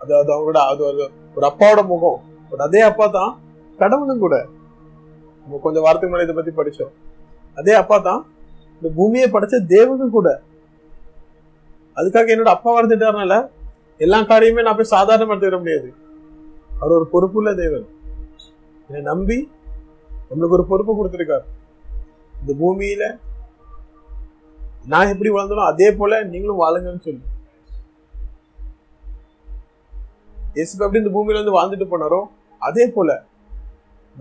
அது அது அவங்களோட அது ஒரு ஒரு அப்பாவோட முகம். பட் அதே அப்பா தான் கடவுளும் கூட. நம்ம கொஞ்சம் வாரத்துக்கு முன்னாடி இதை பத்தி படிச்சோம். அதே அப்பா தான் இந்த பூமியை படைச்ச தேவனும் கூட. அதுக்காக என்னோட அப்பா வளர்ந்துட்டாருனால எல்லா காரியமே நான் போய் சாதாரணமா எடுத்துக்கிட முடியாது. அவர் ஒரு பொறுப்புள்ள தேவன். என்னை நம்பி நம்மளுக்கு ஒரு பொறுப்பு கொடுத்துருக்கார். இந்த பூமியில நான் எப்படி வளர்ந்தனோ அதே போல நீங்களும் வாழுங்கன்னு சொல்லி. இயேசு எப்படி இந்த பூமியில வந்து வாழ்ந்துட்டு போனாரோ அதே போல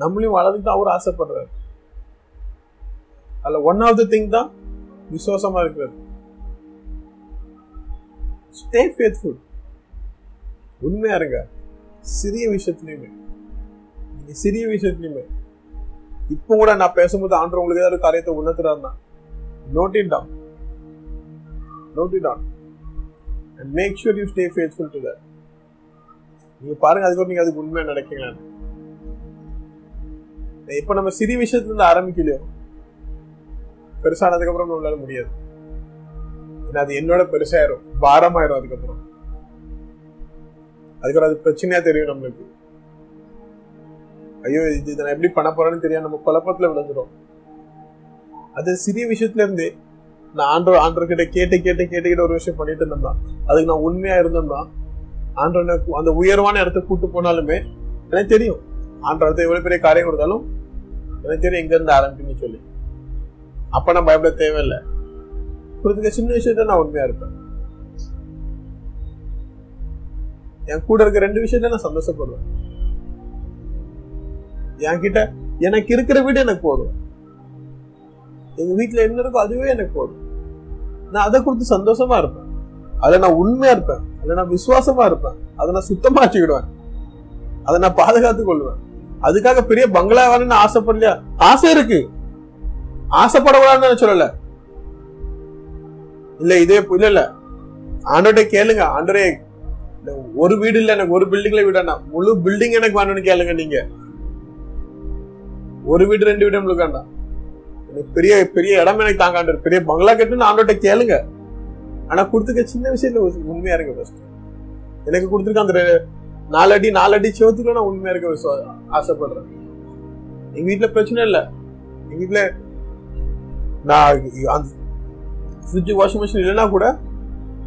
நம்மளையும் வாழறதுக்கு அவர் ஆசைப்படுறாரு. அதுல ஒன் ஆஃப் த திங் தான் விசுவாசமா இருக்கிறது. ஸ்டே ஃபேத்ஃபுல் உண்மையா இருங்க. சிறிய விஷயத்துலயுமே. நீங்க சிறிய விஷயத்துலயுமே. இப்போ கூட நான் பேசும்போது ஆண்டு உங்களுக்கு ஏதாவது காரியத்தை உணர்த்துறாருன்னா note it down note it down and make sure you stay faithful to that நீங்க பாருங்க அதுக்கப்புறம் நீங்க அதுக்கு உண்மையா நடக்கீங்களான்னு. இப்ப நம்ம சிறிய விஷயத்துல இருந்து ஆரம்பிக்கலையோ? பெருசானதுக்கு அப்புறம் நம்மளால முடியாது. ஏன்னா அது என்னோட பெருசாயிரும். பாரமாயிரும் அதுக்கப்புறம். அதுக்கப்புறம் அது பிரச்சனையா தெரியும் நம்மளுக்கு. ஐயோ இது நான் எப்படி பண்ண போறேன்னு தெரியாது. நம்ம குழப்பத்துல விழுந்துரும். அது சிறிய விஷயத்துல இருந்தே நான் ஆண்டோ ஆண்டவர் கிட்ட கேட்டு கேட்டு கேட்டுக்கிட்ட ஒரு விஷயம் பண்ணிட்டு இருந்தோம்னா அதுக்கு நான் உண்மையா இருந்தோம்னா ஆண்டவனை அந்த உயர்வான இடத்த கூட்டு போனாலுமே எனக்கு தெரியும். ஆண்டவரத்தை எவ்வளவு பெரிய காரியம் கொடுத்தாலும் எனக்கு தெரியும் எங்க இருந்து ஆரம்பிக்குன்னு சொல்லி. அப்ப நான் பயப்பட தேவையில்லை. கொடுத்துக்க சின்ன விஷயத்த நான் உண்மையா இருப்பேன். என் கூட இருக்க ரெண்டு விஷயத்துல நான் சந்தோஷப்படுவேன். என்கிட்ட எனக்கு இருக்கிற வீடு எனக்கு போதும். எங்க வீட்டுல என்ன இருக்கோ அதுவே எனக்கு போதும். நான் அதை கொடுத்து சந்தோஷமா இருப்பேன். அதுல நான் உண்மையா இருப்பேன். அதுல நான் விசுவாசமா இருப்பேன். அதை நான் சுத்தமா வச்சுக்கிடுவேன். அதை நான் பாதுகாத்து கொள்வேன். அதுக்காக பெரிய பங்களா வேணும்னு ஆசைப்படலையா? ஆசை இருக்கு. ஆசைப்படக்கூடாதுன்னு சொல்லல. இல்ல இதே இல்ல இல்ல. ஆண்டோட்டே கேளுங்க. ஆண்டோரே ஒரு வீடு இல்ல எனக்கு ஒரு பில்டிங்ல வீடாண்ணா முழு பில்டிங் எனக்கு வேணும்னு கேளுங்க நீங்க. ஒரு வீடு ரெண்டு வீடு நம்மளுக்கு வேண்டாம். எனக்கு பெரிய பெரிய இடம் எனக்கு தாங்காண்டு பெரிய பங்களா கட்டுன்னு ஆண்டோட்ட கேளுங்க. ஆனா கொடுத்துக்க சின்ன விஷயத்துல உண்மையா இருங்க ஃபர்ஸ்ட் எனக்கு கொடுத்துருக்க அந்த நாலு அடி நாலு அடி சிவத்துக்குள்ள நான் உண்மையா இருக்க ஆசைப்படுறேன். எங்க வீட்டுல பிரச்சனை இல்ல. எங்க வீட்டுல நான் அந்த ஃப்ரிட்ஜ் வாஷிங் மிஷின் இல்லைன்னா கூட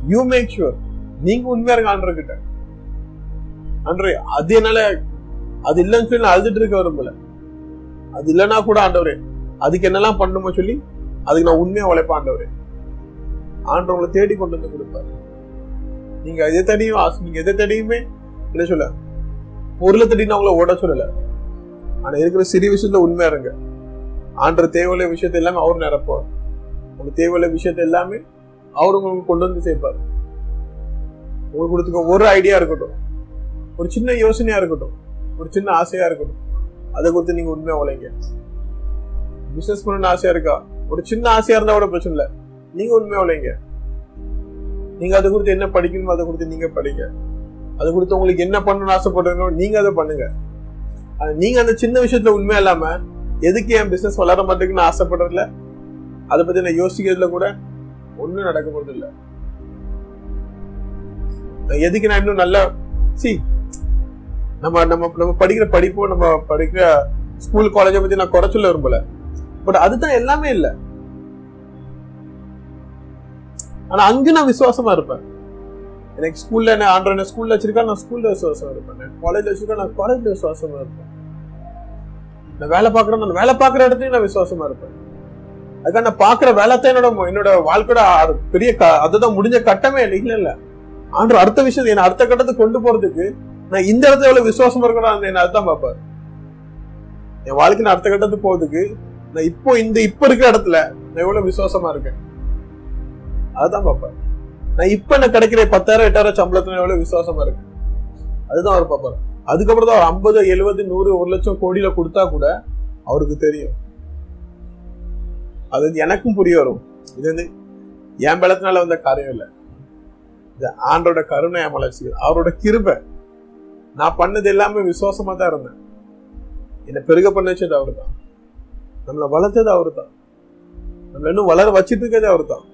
யூ மேக் ஷுர் நீங்க உண்மையா இருங்க ஆண்டர் கிட்ட ஆண்டரே அது என்னால அது இல்லைன்னு சொல்லி நான் அழுதுட்டு இருக்க விரும்பல. அது இல்லைன்னா கூட ஆண்டவரே அதுக்கு என்னெல்லாம் பண்ணுமோ சொல்லி அதுக்கு நான் உண்மையா உழைப்பேன் ஆண்டவரே. ஆண்டவர் உங்களை தேடி கொண்டு வந்து கொடுப்பாரு. நீங்க எதை தேடியும் நீங்க எதை தேடியுமே என்ன சொல்ல பொருளை தேடி நான் உங்களை ஓட சொல்லல. ஆனா இருக்கிற சிறிய விஷயத்துல உண்மையா இருங்க. ஆண்டர் தேவையில்ல விஷயத்த எல்லாமே அவர் நிரப்புவார். உங்க தேவையில்ல விஷயத்த எல்லாமே அவர் உங்களுக்கு கொண்டு வந்து சேர்ப்பார். உங்களுக்கு கொடுத்துக்க ஒரு ஐடியா இருக்கட்டும். ஒரு சின்ன யோசனையா இருக்கட்டும். ஒரு சின்ன ஆசையா இருக்கட்டும். அதை கொடுத்து நீங்க உண்மையா உழைங்க. பிசினஸ் பண்ணணும்னு ஆசையா இருக்கா? ஒரு சின்ன ஆசையா இருந்தா கூட பிரச்சனை இல்லை. நீங்க உண்மையா உழைங்க. நீங்க அதை குறித்து என்ன படிக்கணுமோ அதை குறித்து நீங்க படிங்க. அதை குறித்து உங்களுக்கு என்ன பண்ணணும்னு ஆசைப்படுறீங்களோ நீங்க அதை பண்ணுங்க. நீங்க அந்த சின்ன விஷயத்துல உண்மையா இல்லாம எதுக்கு என் பிசினஸ் வளர மாட்டேங்குன்னு ஆசைப்படுறதுல அதை பத்தி நான் யோசிக்கிறதுல கூட ஒன்றும் நடக்க போறது இல்லை எதுக்கு நான் இன்னும் நல்ல சி நம்ம நம்ம நம்ம படிக்கிற படிப்போ நம்ம படிக்கிற ஸ்கூல் காலேஜை பத்தி நான் குறைச்சல விரும்பல. பட் அதுதான் எல்லாமே இல்லை. ஆனா அங்கு நான் விசுவாசமா இருப்பேன். எனக்கு ஸ்கூல்ல என்ன ஆண்டர் ஸ்கூல்ல வச்சிருக்கா நான் ஸ்கூல்ல விசுவாசமா இருப்பேன். காலேஜ்ல வச்சிருக்கா நான் காலேஜ்ல விசுவாசமா இருப்பேன். நான் வேலை பாக்குறேன் நான் வேலை பாக்குற இடத்துலயும் நான் விசுவாசமா இருப்பேன். அதுக்காக நான் பாக்குற வேலை தான் என்னோட என்னோட வாழ்க்கையோட பெரிய அதுதான் முடிஞ்ச கட்டமே இல்லை இல்ல இல்ல. ஆண்டு அடுத்த விஷயம் என்ன அடுத்த கட்டத்துக்கு கொண்டு போறதுக்கு நான் இந்த இடத்துல எவ்வளவு விசுவாசமா இருக்கணும் என்ன அதுதான் பார்ப்பாரு. என் வாழ்க்கை நான் அடுத்த கட்டத்துக்கு போறதுக்கு நான் இப்போ இந்த இப்ப இருக்கிற இடத்துல நான் எவ்வளவு விசுவாசமா இருக்கேன்? அதுதான் பார்ப்பாரு. நான் இப்ப என்ன கிடைக்கிற பத்தாயிரம் எட்டாயிரம் சம்பளத்துல எவ்வளவு விசுவாசமா இருக்கு அதுதான் அவர் பார்ப்பாரு. அதுக்கப்புறம் தான் ஐம்பது எழுபது நூறு ஒரு லட்சம் கோடியில கொடுத்தா கூட அவருக்கு தெரியும். அது வந்து எனக்கும் புரிய வரும். இது வந்து என் பலத்தினால வந்த காரியம் இல்லை இது ஆண்டோட கருணை என் மலர்ச்சி அவரோட கிருபை. நான் பண்ணது எல்லாமே விசுவாசமா தான் இருந்தேன். என்னை பெருக பண்ண வச்சது அவரு தான் நம்மளை வளர்த்தது அவரு தான் நம்மள இன்னும் வளர வச்சிட்டு இருக்கிறது அவரு தான்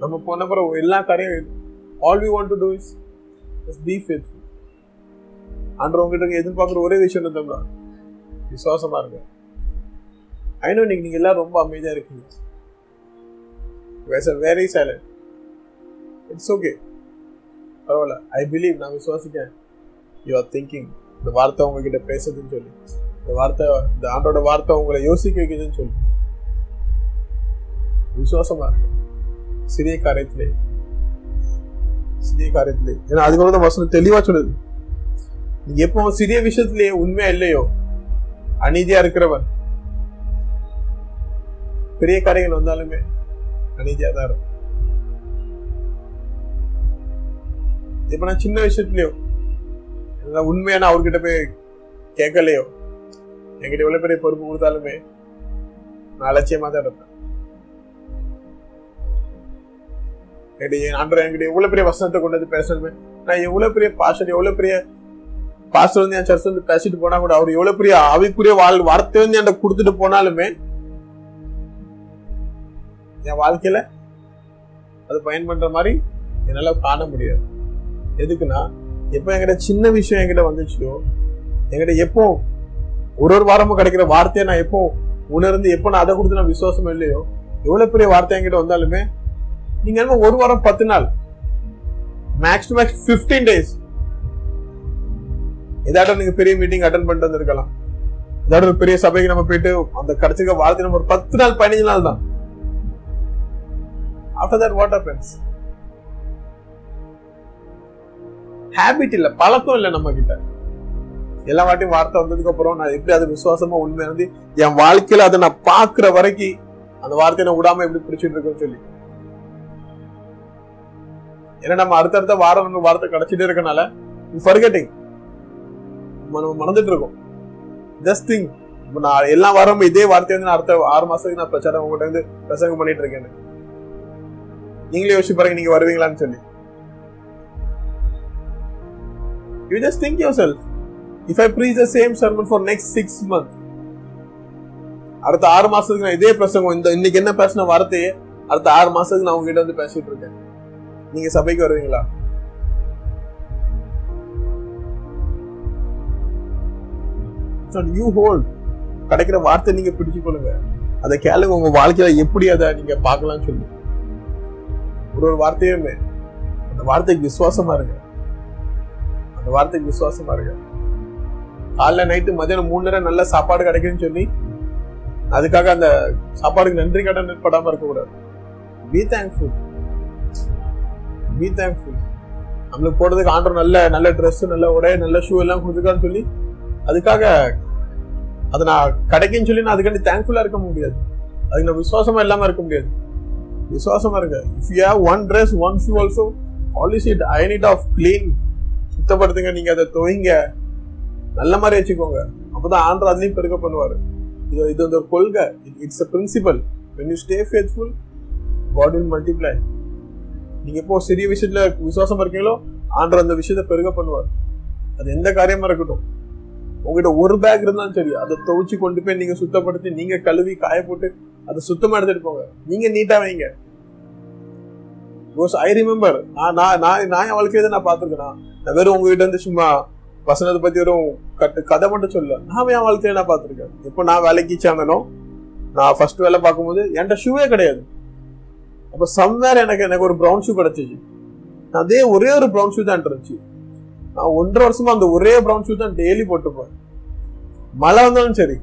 நம்ம போன பிறகு எல்லா காரியம் all we want to do is be faithful ஆண்டவர் உங்ககிட்ட எதிர்பார்க்குற ஒரே விஷயம் இருந்தோம்னா விசுவாசமா இருங்க. ஐநோ இன்னைக்கு நீங்க எல்லாம் ரொம்ப அமைதியா இருக்கீங்க. வெரி சைலண்ட் இட்ஸ் ஓகே பரவாயில்ல. ஐ பிலீவ் நான் விசுவாசிக்கேன் யூ ஆர் திங்கிங் இந்த வார்த்தை உங்ககிட்ட பேசுதுன்னு சொல்லி. இந்த வார்த்தை இந்த ஆண்டோட வார்த்தை உங்களை யோசிக்க வைக்குதுன்னு சொல்லி. விசுவாசமா இருக்கு சிறிய காரியத்திலே. சிறிய காரியத்திலே. ஏன்னா அதுக்கப்புறம் தான் வசனம் தெளிவா சொல்லுது. நீ எப்போ சிறிய விஷயத்திலேயே உண்மையா இல்லையோ? அநீதியா இருக்கிறவன். பெரிய காரியங்கள் வந்தாலுமே அநீதியா தான் இருக்கும் இப்ப நான் சின்ன விஷயத்துலயோ ஏதாவது உண்மையா நான் அவர்கிட்ட போய் கேட்கலையோ என்கிட்ட எவ்வளோ பெரிய பொறுப்பு கொடுத்தாலுமே நான் அலட்சியமா தான் இருப்பேன். என்கிட்ட என் ஆண்டவர் என்கிட்ட எவ்வளவு பெரிய வசனத்தை கொண்டு வந்து பேசணுமே. நான் எவ்வளவு பெரிய பாஷன் எவ்வளவு பெரிய பாஸ்டர் வந்து என் சர்ச் வந்து பேசிட்டு போனா கூட அவர் எவ்வளவு பெரிய அவைக்குரிய வாழ் வார்த்தை வந்து என்கிட்ட கொடுத்துட்டு போனாலுமே என் வாழ்க்கையில அது பயன் பண்ற மாதிரி என்னால காண முடியாது. எதுக்குன்னா எப்போ என்கிட்ட சின்ன விஷயம் என்கிட்ட வந்துச்சோ என்கிட்ட எப்போ ஒரு ஒரு வாரமும் கிடைக்கிற வார்த்தையை நான் எப்போ உணர்ந்து எப்போ நான் அதை கொடுத்து நான் விசுவாசம் இல்லையோ எவ்வளோ பெரிய வார்த்தை என்கிட்ட வந்தாலுமே நீங்க என்ன ஒரு வாரம் பத்து நாள் max to max fifteen days ஏதாட்டும் நீங்க பெரிய மீட்டிங் அட்டன் பண்ணிட்டு வந்திருக்கலாம். ஏதாவது ஒரு பெரிய சபைக்கு நம்ம போயிட்டு அந்த கிடைச்சிருக்க வார்த்தை நம்ம ஒரு பத்து நாள் பதினஞ்சு நாள் தான். After that what happens habit இல்ல பழக்கம் இல்ல நம்ம கிட்ட எல்லா வாட்டியும் வார்த்தை வந்ததுக்கு அப்புறம் நான் எப்படி அது விசுவாசமா உண்மை வந்து என் வாழ்க்கையில அதை நான் பாக்குற வரைக்கும் அந்த வார்த்தையை நான் விடாம எப்படி பிடிச்சிட்டு இருக்கேன்னு சொல்லி. ஏன்னா நம்ம அடுத்தடுத்த வாரம் நம்ம வார்த்தை கிடைச்சிட்டே இருக்கனால ஃபர்கெட்டிங் நம்ம மறந்துட்டு இருக்கோம். ஜஸ்ட் திங் நான் எல்லா வாரமும் இதே வார்த்தையை வந்து நான் அடுத்த ஆறு மாசத்துக்கு நான் பிரச்சாரம் உங்கள்கிட்ட வந்து பிரசங்கம் பண்ணிட்டு இருக்கேன் நீங்களே யோசிச்சு பாருங்க நீங்க வருவீங்களான்னு சொல்லி. You just think yourself if I preach the same sermon for next six month அடுத்த ஆறு மாசத்துக்கு நான் இதே பிரசங்கம் இந்த இன்னைக்கு என்ன பேசின வார்த்தையே அடுத்த ஆறு மாசத்துக்கு நான் உங்ககிட்ட வந்து பேசிட்டு இருக்கேன். நீங்க சபைக்கு வருவீங்களா? யூ ஹோல்ட் கிடைக்கிற வார்த்தை நீங்க பிடிச்சு கொள்ளுங்க அதை கேளுங்க உங்க வாழ்க்கையில எப்படி அதை நீங்க பார்க்கலாம்னு சொல்லி. ஒரு ஒரு வார்த்தையுமே. அந்த வார்த்தைக்கு விசுவாசமா இருங்க. அந்த வார்த்தைக்கு விசுவாசமா இருங்க. காலைல நைட்டு மதியானம் மூணு நேரம் நல்ல சாப்பாடு கிடைக்குன்னு சொல்லி அதுக்காக அந்த சாப்பாடுக்கு நன்றி கடன் படாம இருக்க கூடாது பி தேங்க்ஃபுல் பி தேங்க்ஃபுல் நம்மளுக்கு போடுறதுக்கு ஆண்டர் நல்ல நல்ல ட்ரெஸ் நல்ல உடை நல்ல ஷூ எல்லாம் கொடுத்துருக்கான்னு சொல்லி அதுக்காக அதை நான் கிடைக்குன்னு சொல்லி நான் அதுக்காண்டி தேங்க்ஃபுல்லா இருக்க முடியாது. அதுக்கு நான் விசுவாசமா இல்லாம இருக்க முடியாது. விசுவாசமா இருக்க if you have one dress one shoe also polish it I need of clean சுத்தப்படுத்துங்க நீங்க அதை துவைங்க நல்ல மாதிரி வச்சுக்கோங்க. அப்பதான் ஆண்டர் அதுலயும் பெருக்க பண்ணுவாரு. இது இது வந்து ஒரு கொள்கை. It's a principle when you stay faithful God will multiply நீங்க எப்போ சிறிய விஷயத்துல விசுவாசம் இருக்கீங்களோ ஆண்டர் அந்த விஷயத்த பெருக பண்ணுவார். அது எந்த காரியமா இருக்கட்டும். உங்ககிட்ட ஒரு பேக் இருந்தாலும் சரி அதை துவைச்சு கொண்டு போய் நீங்க சுத்தப்படுத்தி நீங்க கழுவி காய போட்டு அதை சுத்தமா எடுத்துட்டு போங்க. நீங்க நீட்டா வைங்க. ஐ ரிமெம்பர் நான் நான் நான் நான் என் வாழ்க்கையை நான் பார்த்துருக்கேன்? நான் வெறும் உங்ககிட்ட இருந்து சும்மா வசனத்தை பத்தி வெறும் கட்டு கதை மட்டும் சொல்ல நான் என் வாழ்க்கையை நான் பார்த்துருக்கேன். இப்போ நான் வேலைக்கு சேர்ந்தனோ நான் ஃபர்ஸ்ட் வேலை பார்க்கும்போது என்கிட்ட ஷூவே கிடையாது. அப்போ சம்வேர் எனக்கு எனக்கு ஒரு ப்ரௌன் ஷூ கிடைச்சிச்சு. அதே ஒரே ஒரு ப்ரௌன் ஷூ தான் இருந்துச்சு. நான் ஒன்றரை வருஷமா அந்த ஒரே ப்ரௌன் ஷூ தான் டெய்லி போட்டுப்பேன். மழை வந்தாலும் சரி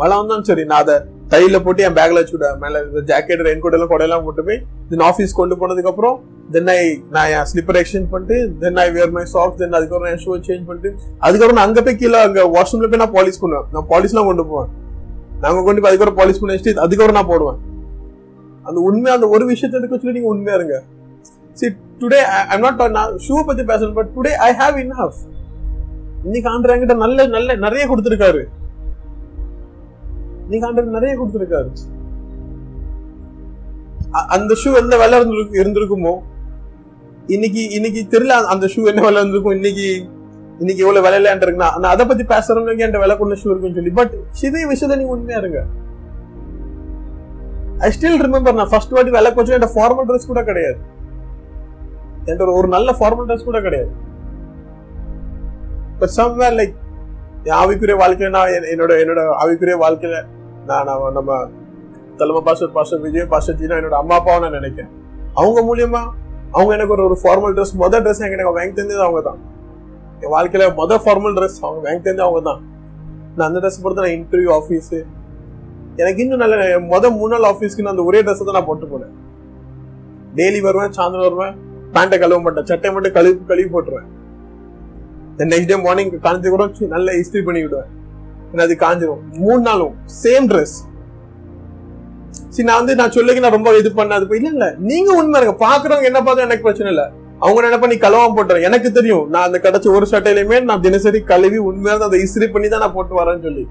மழை வந்தாலும் சரி நான் அதை தையில போட்டு என் பேக்ல வச்சுவிடுவேன் மேல இந்த ஜாக்கெட் ரெயின் கோட் எல்லாம் கொடையெல்லாம் போட்டு போய் தென் ஆஃபீஸ் கொண்டு போனதுக்கு அப்புறம் தென் ஐ நான் என் ஸ்லிப்பர் எக்ஸ்சேஞ்ச் பண்ணிட்டு தென் ஐ வேர் மை சாக்ஸ் தென் அதுக்கப்புறம் என் ஷூ சேஞ்ச் பண்ணிட்டு அதுக்கப்புறம் நான் அங்க போய் கீழே அங்க வாஷ்ரூம்ல போய் நான் பாலிஷ் பண்ணுவேன் நான் பாலிஷ்லாம் கொண்டு போவேன். நாங்க கொண்டு போய் அதுக்கப்புறம் பாலிஷ் பண்ணி வச்சுட்டு அதுக்கப்புறம் நான் போடுவேன். அந்த உண்மை அந்த ஒரு விஷயத்தை எடுக்க வச்சுட்டு நீங்க உண்மையா இருங்க. சி டுடே ஐ நாட் நான் ஷூ பத்தி பேசணும் but today I have in enough இன்னைக்கு ஆண்டு என்கிட்ட நல்ல நல்ல நிறைய கொடுத்துருக்காரு. இன்னைக்கு ஆண்டவர் நிறைய கொடுத்துருக்காரு. அந்த ஷூ எந்த விலை இருந்திருக்கு இருந்திருக்குமோ? இன்னைக்கு இன்னைக்கு தெரியல அந்த ஷூ என்ன விலை இருந்திருக்கும் இன்னைக்கு இன்னைக்கு எவ்வளவு விலையில இருக்குன்னா நான் அதை பத்தி பேசுறவங்க என் விலை கொண்ட ஷூ இருக்குன்னு சொல்லி பட் சிதை விஷயத்த நீங்க உண்மையா இருங்க. ஐ ஸ்டில் ரிமெம்பர் நான் ஃபர்ஸ்ட் வாட்டி விலை கொஞ்சம் என் ஃபார்மல் ட்ரெஸ் கூட கிடையாது. என்கிட்ட ஒரு நல்ல ஃபார்மல் ட்ரெஸ் கூட கிடையாது. பட் சம்வேர் லைக் என் ஆவிக்குரிய வாழ்க்கையில நான் என்னோட என்னோட ஆவிக்குரிய வாழ்க்கையில நான் நம்ம தலைமை pastor pastor Vijay pastor Jeena என்னோட அம்மா அப்பாவை நான் நினைக்கிறேன். அவங்க மூலியமா அவங்க எனக்கு ஒரு ஒரு ஃபார்மல் ட்ரெஸ் மொதல் ட்ரெஸ் எனக்கு வாங்கி தந்தது அவங்க தான் என் வாழ்க்கையில மொதல் ஃபார்மல் ட்ரெஸ் அவங்க வாங்கி தந்தது அவங்க தான் நான் அந்த ட்ரெஸ் பொறுத்து நான் இன்டர்வியூ ஆஃபீஸ் எனக்கு இன்னும் நல்ல மொதல் மூணு நாள் ஆஃபீஸ்க்கு நான் அந்த ஒரே ட்ரெஸ் தான் நான் போட்டு போனேன். டெய்லி வருவேன் சாயந்தரம் வருவேன் பேண்ட்டை கழுவ மாட்டேன் சட்டை மட்டும் கழுவி கழுவி போட்டுருவேன். நெக்ஸ்ட் டே மார்னிங் காஞ்சி கூட நல்லா இஸ்திரி பண்ணி விடுவேன். அது காஞ்சிரும். மூணு நாளும் சேம் ட்ரெஸ் சரி நான் வந்து நான் சொல்லுங்க நான் ரொம்ப இது பண்ண அது இல்ல இல்ல. நீங்க உண்மை இருங்க. பாக்குறவங்க என்ன பார்த்தா எனக்கு பிரச்சனை இல்ல. அவங்க நினைப்பா நீ கலவாம போட்டுறேன் எனக்கு தெரியும். நான் அந்த கிடைச்ச ஒரு சட்டையிலுமே நான் தினசரி கழுவி உண்மையா அதை இஸ்திரி பண்ணி தான் நான் போட்டு வரேன்னு சொல்லி.